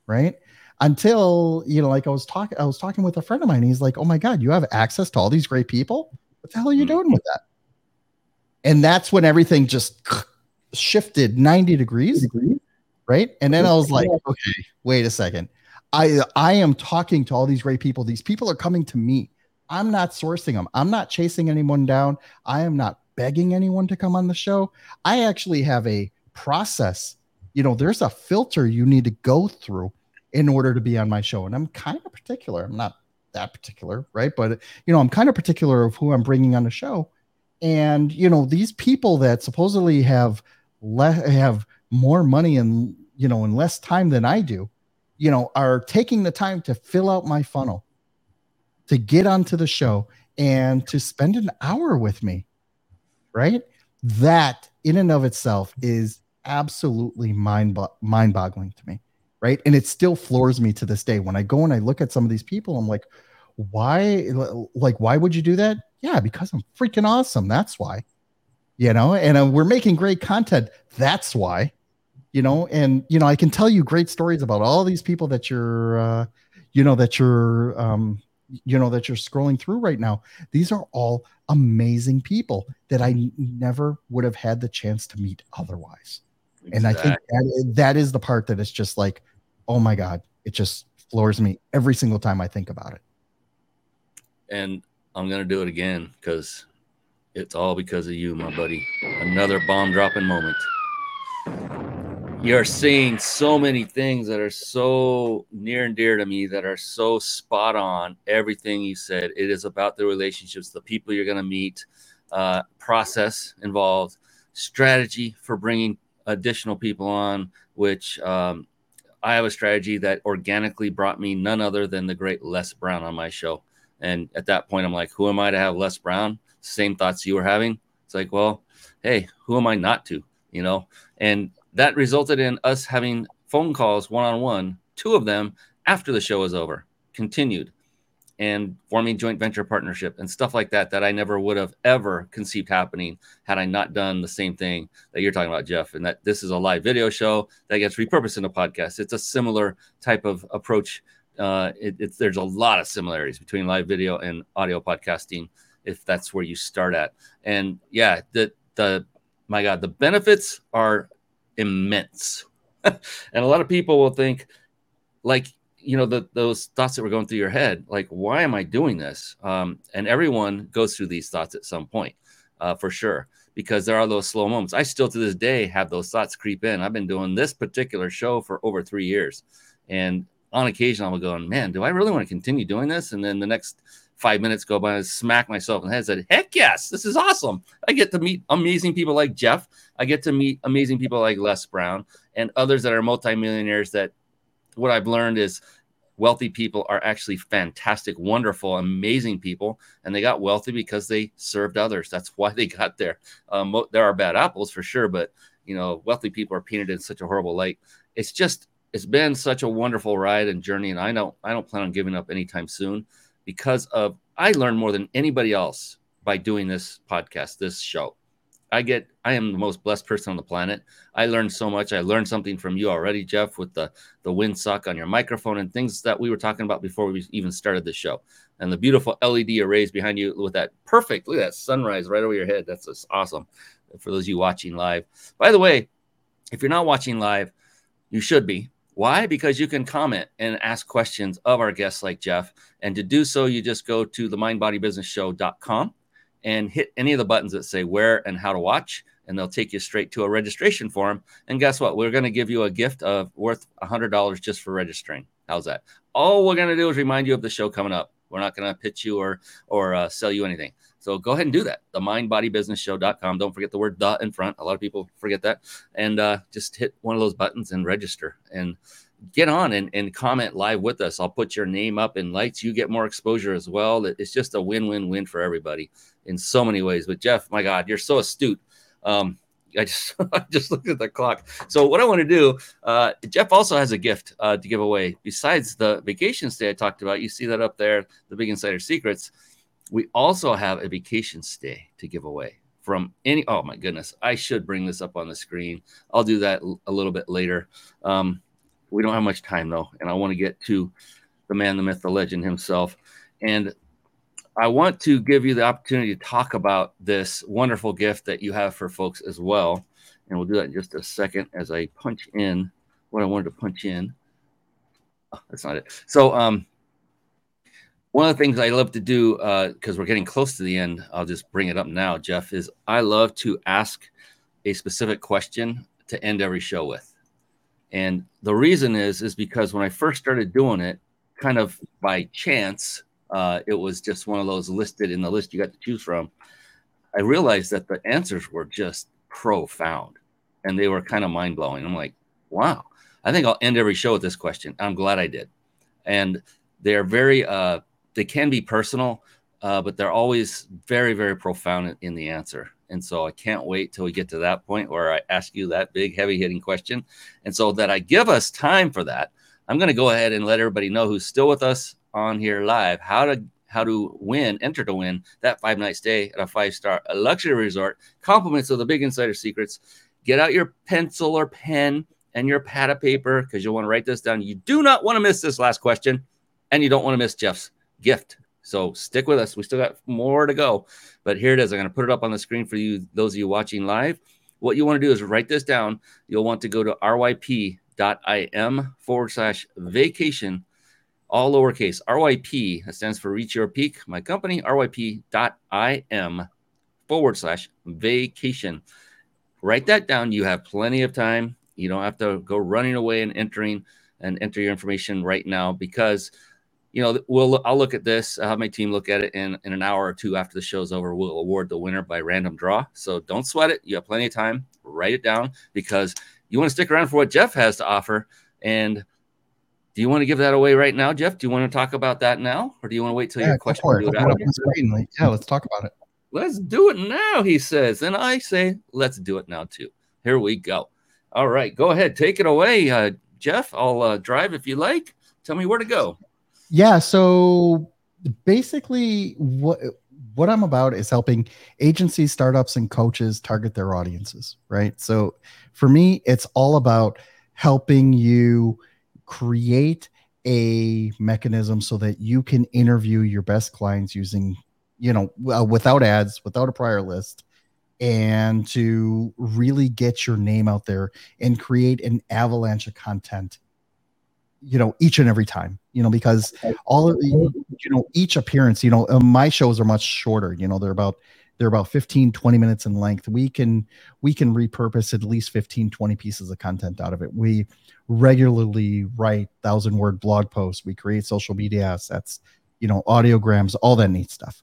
right? Until you know, like I was talking, I was talking with a friend of mine. He's like, "Oh my god, you have access to all these great people. What the hell are you mm-hmm. doing with that?" And that's when everything just [clears throat] shifted 90 degrees, right? And then I was like, okay, wait a second. I I am talking to all these great people. These people are coming to me. I'm not sourcing them. I'm not chasing anyone down. I am not begging anyone to come on the show. I actually have a process. You know, there's a filter you need to go through in order to be on my show. And I'm kind of particular. I'm not that particular, right? But you know, I'm kind of particular of who I'm bringing on the show. And you know, these people that supposedly have le- have more money and you know in less time than I do, you know, are taking the time to fill out my funnel, to get onto the show and to spend an hour with me, right? That in and of itself is absolutely mind mind boggling to me, right? And it still floors me to this day when I go and I look at some of these people. I'm like, why? Like, why would you do that? Yeah, because I'm freaking awesome. That's why you know, and uh, we're making great content. That's why, you know, and you know, I can tell you great stories about all these people that you're, uh, you know, that you're, um, you know, that you're scrolling through right now. These are all amazing people that I never would have had the chance to meet otherwise. Exactly. And I think that, that is the part that is just like, oh my God, it just floors me every single time I think about it. And I'm going to do it again because it's all because of you, my buddy. Another bomb dropping moment. You're seeing so many things that are so near and dear to me that are so spot on. Everything you said, it is about the relationships, the people you're going to meet, uh, process involved, strategy for bringing additional people on, which um, I have a strategy that organically brought me none other than the great Les Brown on my show. And at that point, I'm like, who am I to have Les Brown? Same thoughts you were having. It's like, well, hey, who am I not to? You know, and that resulted in us having phone calls one on one, two of them after the show was over, continued and forming joint venture partnership and stuff like that that I never would have ever conceived happening had I not done the same thing that you're talking about, Jeff. And that this is a live video show that gets repurposed into podcast. It's a similar type of approach. Uh, it, it's there's a lot of similarities between live video and audio podcasting if that's where you start at. And yeah, the the my God, the benefits are immense. [laughs] and a lot of people will think like you know the, those thoughts that were going through your head like why am i doing this? Um, and everyone goes through these thoughts at some point uh, for sure because there are those slow moments. I still to this day have those thoughts creep in. I've been doing this particular show for over three years. And on occasion i'm going man do i really want to continue doing this? And then the next five minutes go by and smack myself in the head and said heck yes this is awesome i get to meet amazing people like jeff i get to meet amazing people like les brown and others that are multimillionaires that what I've learned is wealthy people are actually fantastic, wonderful, amazing people, and they got wealthy because they served others. That's why they got there. Um, there are bad apples for sure, but you know, wealthy people are painted in such a horrible light. It's just it's been such a wonderful ride and journey, and I don't I don't plan on giving up anytime soon because of I learned more than anybody else by doing this podcast, this show. I get I am the most blessed person on the planet. I learned so much. I learned something from you already, Jeff, with the the windsock on your microphone and things that we were talking about before we even started the show. And the beautiful LED arrays behind you with that perfect look at that sunrise right over your head. That's just awesome. For those of you watching live. By the way, if you're not watching live, you should be. Why? Because you can comment and ask questions of our guests like Jeff. And to do so, you just go to the mindbodybusinessshow.com and hit any of the buttons that say where and how to watch and they'll take you straight to a registration form. And guess what? We're going to give you a gift of worth $100 just for registering. How's that? All we're going to do is remind you of the show coming up we're not going to pitch you or or uh, sell you anything so go ahead and do that the mindbodybusinessshow.com don't forget the word the in front a lot of people forget that and uh, just hit one of those buttons and register and get on and, and comment live with us. I'll put your name up in lights. You get more exposure as well. It's just a win win win for everybody in so many ways. But Jeff, my God, you're so astute. Um, I just [laughs] I just looked at the clock. So what I want to do, uh, Jeff also has a gift uh, to give away. Besides the vacation stay I talked about, you see that up there, the Big Insider Secrets. We also have a vacation stay to give away from any. Oh my goodness, I should bring this up on the screen. I'll do that a little bit later. Um, we don't have much time though, and I want to get to the man, the myth, the legend himself. And I want to give you the opportunity to talk about this wonderful gift that you have for folks as well. And we'll do that in just a second as I punch in what I wanted to punch in. Oh, that's not it. So, um, one of the things I love to do, because uh, we're getting close to the end, I'll just bring it up now, Jeff, is I love to ask a specific question to end every show with. And the reason is is because when I first started doing it, kind of by chance, uh, it was just one of those listed in the list you got to choose from. I realized that the answers were just profound, and they were kind of mind blowing. I'm like, wow. I think I'll end every show with this question. I'm glad I did. And they are very, uh, they can be personal, uh, but they're always very, very profound in the answer. And so I can't wait till we get to that point where I ask you that big, heavy hitting question. And so that I give us time for that, I'm going to go ahead and let everybody know who's still with us on here live how to how to win, enter to win that five night stay at a five star luxury resort. Compliments of the big insider secrets. Get out your pencil or pen and your pad of paper because you'll want to write this down. You do not want to miss this last question, and you don't want to miss Jeff's gift so stick with us. We still got more to go, but here it is. I'm going to put it up on the screen for you, those of you watching live. What you want to do is write this down. You'll want to go to ryp.im forward slash vacation, all lowercase, RYP, that stands for Reach Your Peak. My company, ryp.im forward slash vacation. Write that down. You have plenty of time. You don't have to go running away and entering and enter your information right now because you know we'll I'll look at this. I'll have my team look at it in, in an hour or two after the show's over. We'll award the winner by random draw. So don't sweat it. You have plenty of time. Write it down because you want to stick around for what Jeff has to offer. And do you want to give that away right now, Jeff? Do you want to talk about that now, or do you want to wait till Yeah, your question? It. after? Yeah, let's talk about it. Let's do it now, he says. And I say, let's do it now, too. Here we go. All right, go ahead. Take it away, uh, Jeff. I'll uh, drive if you like. Tell me where to go. Yeah, so basically what what I'm about is helping agencies, startups and coaches target their audiences, right? So for me, it's all about helping you create a mechanism so that you can interview your best clients using, you know, uh, without ads, without a prior list and to really get your name out there and create an avalanche of content you know each and every time you know because all of you know each appearance you know uh, my shows are much shorter you know they're about they're about 15 20 minutes in length. We can we can repurpose at least 15 20 pieces of content out of it. We regularly write thousand word blog posts. We create social media assets you know audiograms all that neat stuff.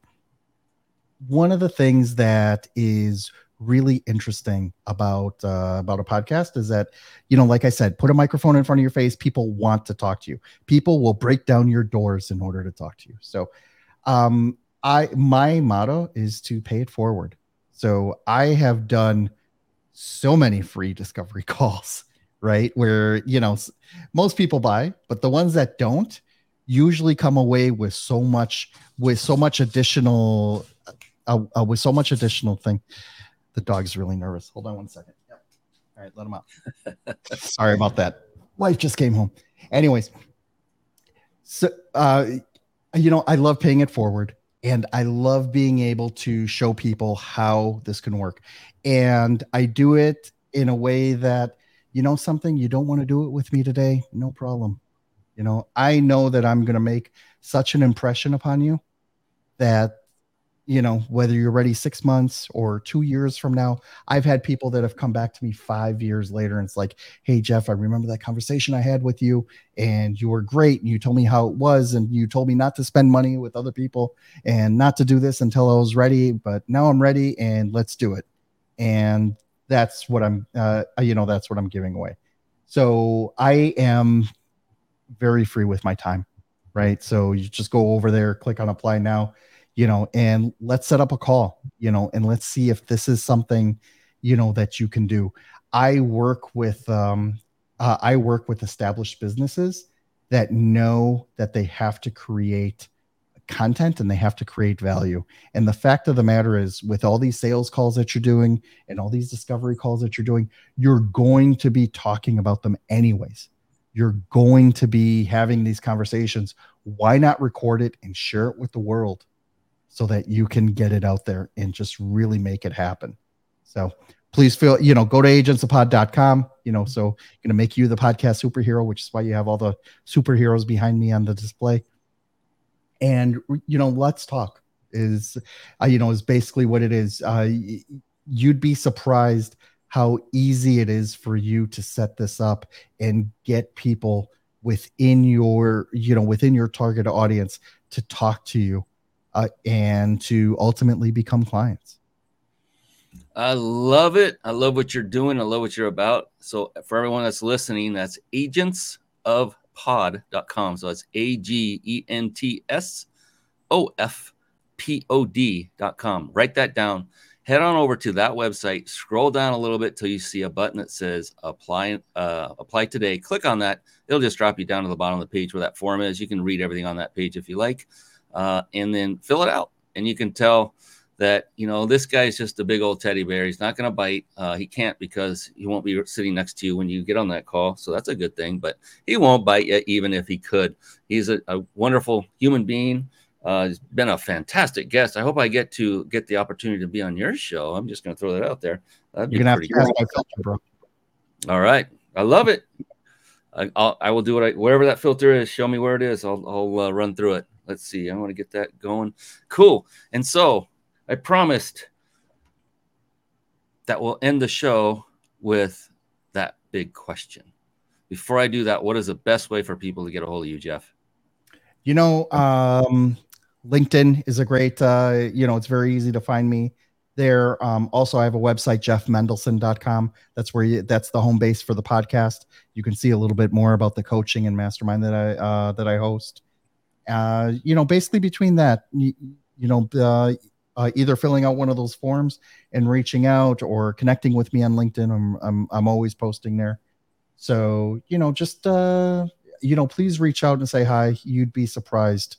One of the things that is really interesting about uh, about a podcast is that you know like i said put a microphone in front of your face people want to talk to you. People will break down your doors in order to talk to you. So um i my motto is to pay it forward. So i have done so many free discovery [laughs] calls right? Where you know most people buy but the ones that don't usually come away with so much with so much additional uh, uh, with so much additional thing. The dog's really nervous. Hold on one second. Yep. all right let him out. [laughs] Sorry about that. Wife just came home. Anyways so uh you know i love paying it forward and i love being able to show people how this can work. And i do it in a way that you know something? You don't want to do it with me today? No problem. You know i know that i'm going to make such an impression upon you that you know whether you're ready six months or two years from now i've had people that have come back to me five years later and it's like hey jeff i remember that conversation i had with you and you were great and you told me how it was and you told me not to spend money with other people and not to do this until i was ready but now i'm ready and let's do it. And that's what i'm uh, you know that's what i'm giving away. So i am very free with my time right? So you just go over there click on apply now you know and let's set up a call you know and let's see if this is something you know that you can do. I work with um uh, i work with established businesses that know that they have to create content and they have to create value and the fact of the matter is with all these sales calls that you're doing and all these discovery calls that you're doing you're going to be talking about them anyways you're going to be having these conversations why not record it and share it with the world so that you can get it out there and just really make it happen. So please feel, you know, go to agentsofpod.com, you know, so going to make you the podcast superhero, which is why you have all the superheroes behind me on the display. And, you know, let's talk is, uh, you know, is basically what it is. Uh, you'd be surprised how easy it is for you to set this up and get people within your, you know, within your target audience to talk to you uh, and to ultimately become clients. I love it. I love what you're doing. I love what you're about. So for everyone that's listening, that's agentsofpod.com. So that's A G E N T S O F P O D.com. Write that down. Head on over to that website. Scroll down a little bit till you see a button that says apply uh, apply today. Click on that. It'll just drop you down to the bottom of the page where that form is. You can read everything on that page if you like, uh, and then fill it out. And you can tell that you know this guy's just a big old teddy bear. He's not going to bite. Uh, he can't because he won't be sitting next to you when you get on that call. So that's a good thing. But he won't bite you even if he could. He's a, a wonderful human being. Uh, he's been a fantastic guest. I hope I get to get the opportunity to be on your show. I'm just going to throw that out there. That'd You're gonna have to pass cool. my filter, bro. All right, I love it. I, I'll, I will do what I wherever that filter is. Show me where it is. I'll I'll uh, run through it. Let's see. I want to get that going. Cool. And so I promised that we'll end the show with that big question. Before I do that, what is the best way for people to get a hold of you, Jeff? You know, um, LinkedIn is a great, uh, you know, it's very easy to find me there. Um, also, I have a website, jeffmendelson.com. That's where you, that's the home base for the podcast. You can see a little bit more about the coaching and mastermind that I, uh, that I host. Uh, you know, basically between that, you, you know, uh, uh, either filling out one of those forms and reaching out or connecting with me on LinkedIn. I'm, I'm, I'm always posting there. So, you know, just, uh, you know, please reach out and say hi. You'd be surprised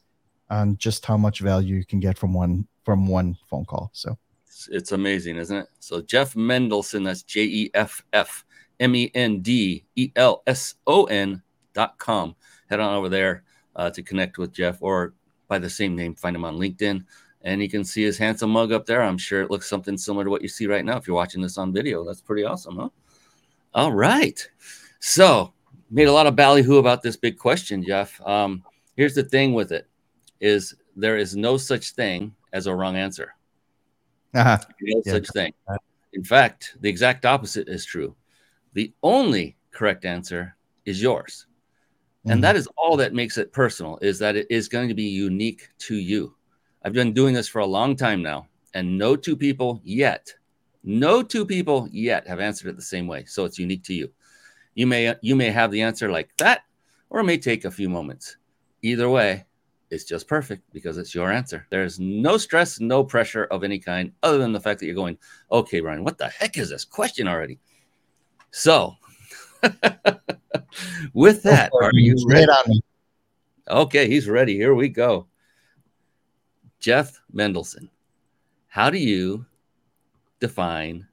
on just how much value you can get from one, from one phone call. So it's, it's amazing, isn't it? So Jeff Mendelson, that's J E F F M E N D E L S O N dot com. Head on over there uh, to connect with Jeff or by the same name, find him on LinkedIn and you can see his handsome mug up there. I'm sure it looks something similar to what you see right now if you're watching this on video. That's pretty awesome, huh? All right. So, made a lot of ballyhoo about this big question, Jeff. Um, here's the thing with it is there is no such thing as a wrong answer. Uh-huh. No yeah. such thing. In fact, the exact opposite is true. The only correct answer is yours. Mm-hmm. And that is all that makes it personal is that it is going to be unique to you. I've been doing this for a long time now, and no two people yet, no two people yet have answered it the same way. So it's unique to you. You may you may have the answer like that, or it may take a few moments. Either way, it's just perfect because it's your answer. There's no stress, no pressure of any kind, other than the fact that you're going, okay, Ryan, what the heck is this question already? So, [laughs] with that, are you ready? Okay, he's ready. Here we go. Jeff Mendelson, how do you define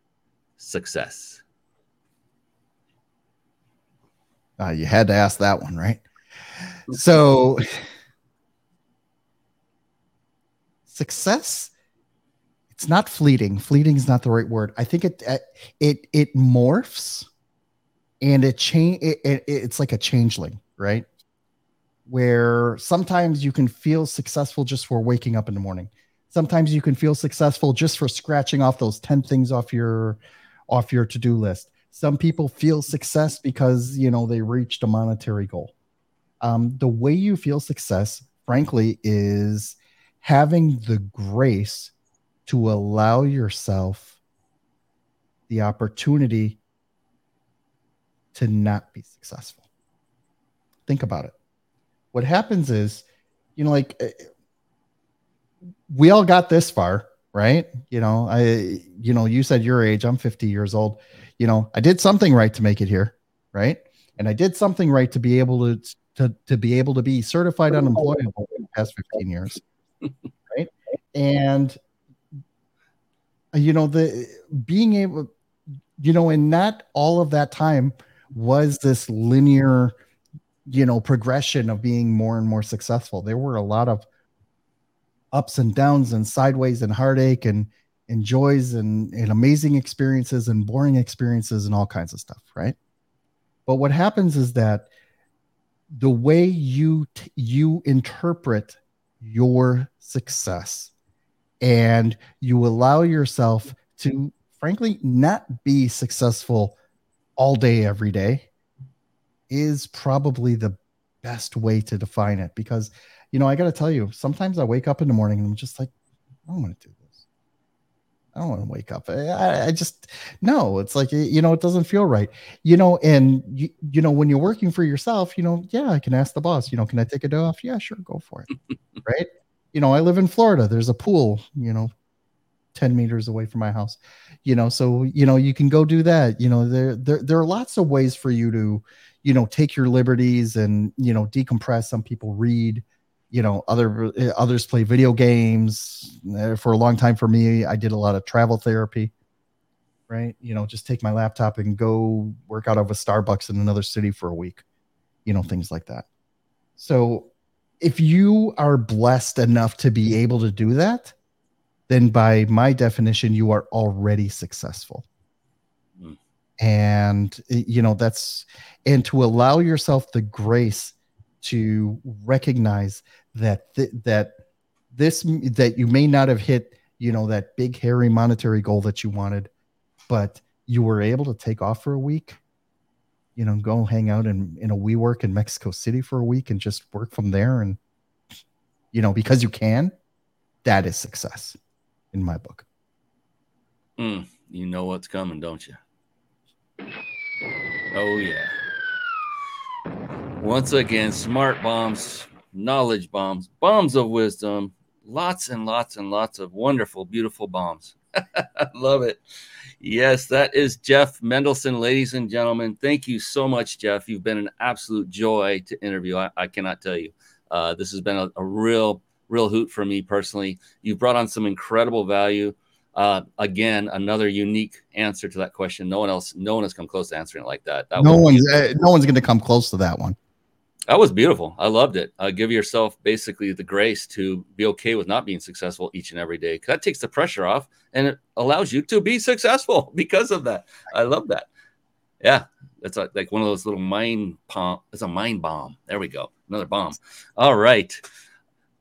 success? Uh, you had to ask that one, right? So, success it's not fleeting fleeting is not the right word i think it it it morphs and it change it, it, it's like a changeling right where sometimes you can feel successful just for waking up in the morning. Sometimes you can feel successful just for scratching off those 10 things off your off your to-do list. Some people feel success because, you know, they reached a monetary goal. Um, the way you feel success, frankly, is having the grace to allow yourself the opportunity to not be successful. Think about it what happens is, you know, like eh, we all got this far, right? You know, I, you know, you said your age, I'm 50 years old. You know, I did something right to make it here, right? And I did something right to be able to to, to be able to be certified unemployable in the past 15 years, [laughs] right? And you know, the being able, you know, and not all of that time was this linear you know progression of being more and more successful. There were a lot of ups and downs and sideways and heartache and and joys and, and amazing experiences and boring experiences and all kinds of stuff right? But what happens is that the way you t- you interpret your success and you allow yourself to frankly not be successful all day every day is probably the best way to define it because you know i got to tell you sometimes i wake up in the morning and i'm just like i don't want to do this. I don't want to wake up. I, I just no it's like you know it doesn't feel right. You know and you, you know when you're working for yourself you know yeah i can ask the boss you know can i take a day off? Yeah sure go for it. [laughs] Right? You know i live in florida. There's a pool you know 10 meters away from my house you know so you know you can go do that. You know there there, there are lots of ways for you to you know take your liberties and you know decompress. Some people read you know other others play video games. Uh, for a long time for me i did a lot of travel therapy right? You know just take my laptop and go work out of a starbucks in another city for a week you know things like that. So if you are blessed enough to be able to do that then by my definition you are already successful and you know that's and to allow yourself the grace to recognize that th- that this that you may not have hit you know that big hairy monetary goal that you wanted but you were able to take off for a week you know go hang out in in a WeWork in Mexico City for a week and just work from there. And you know because you can that is success in my book. Mm, you know what's coming don't you oh yeah once again smart bombs knowledge bombs bombs of wisdom lots and lots and lots of wonderful beautiful bombs [laughs] love it Yes, that is Jeff Mendelson, ladies and gentlemen. Thank you so much, Jeff. You've been an absolute joy to interview. I, I cannot tell you. Uh, this has been a, a, real, real hoot for me personally. You've brought on some incredible value. Uh, again, another unique answer to that question. No one else, no one has come close to answering it like that. that no one's, uh, no one's going to come close to that one. That was beautiful. I loved it. Uh, give yourself basically the grace to be okay with not being successful each and every day. That takes the pressure off and it allows you to be successful [laughs] because of that. I love that. Yeah, that's a, like one of those little mind bomb. It's a mind bomb. There we go. Another bomb. All right.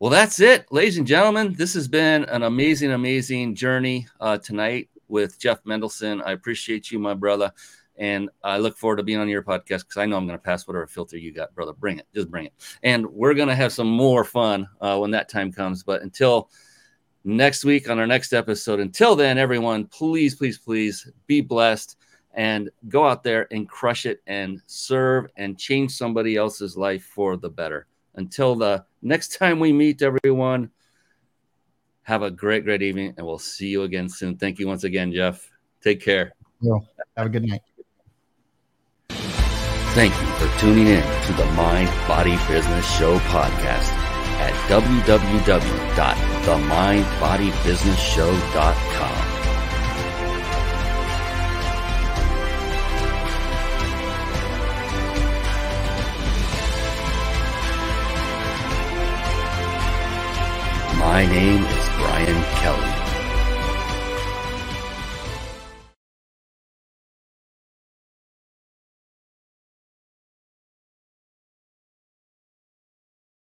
Well, that's it, ladies and gentlemen. This has been an amazing, amazing journey uh, tonight with Jeff Mendelson. I appreciate you, my brother. And I look forward to being on your podcast because I know I'm going to pass whatever filter you got, brother. Bring it. Just bring it. And we're going to have some more fun uh, when that time comes. But until next week on our next episode, until then, everyone, please, please, please be blessed and go out there and crush it and serve and change somebody else's life for the better. Until the next time we meet, everyone, have a great, great evening, and we'll see you again soon. Thank you once again, Jeff. Take care. Have a good night. Thank you for tuning in to the Mind Body Business Show podcast at www.themindbodybusinessshow.com. My name is Brian Kelly.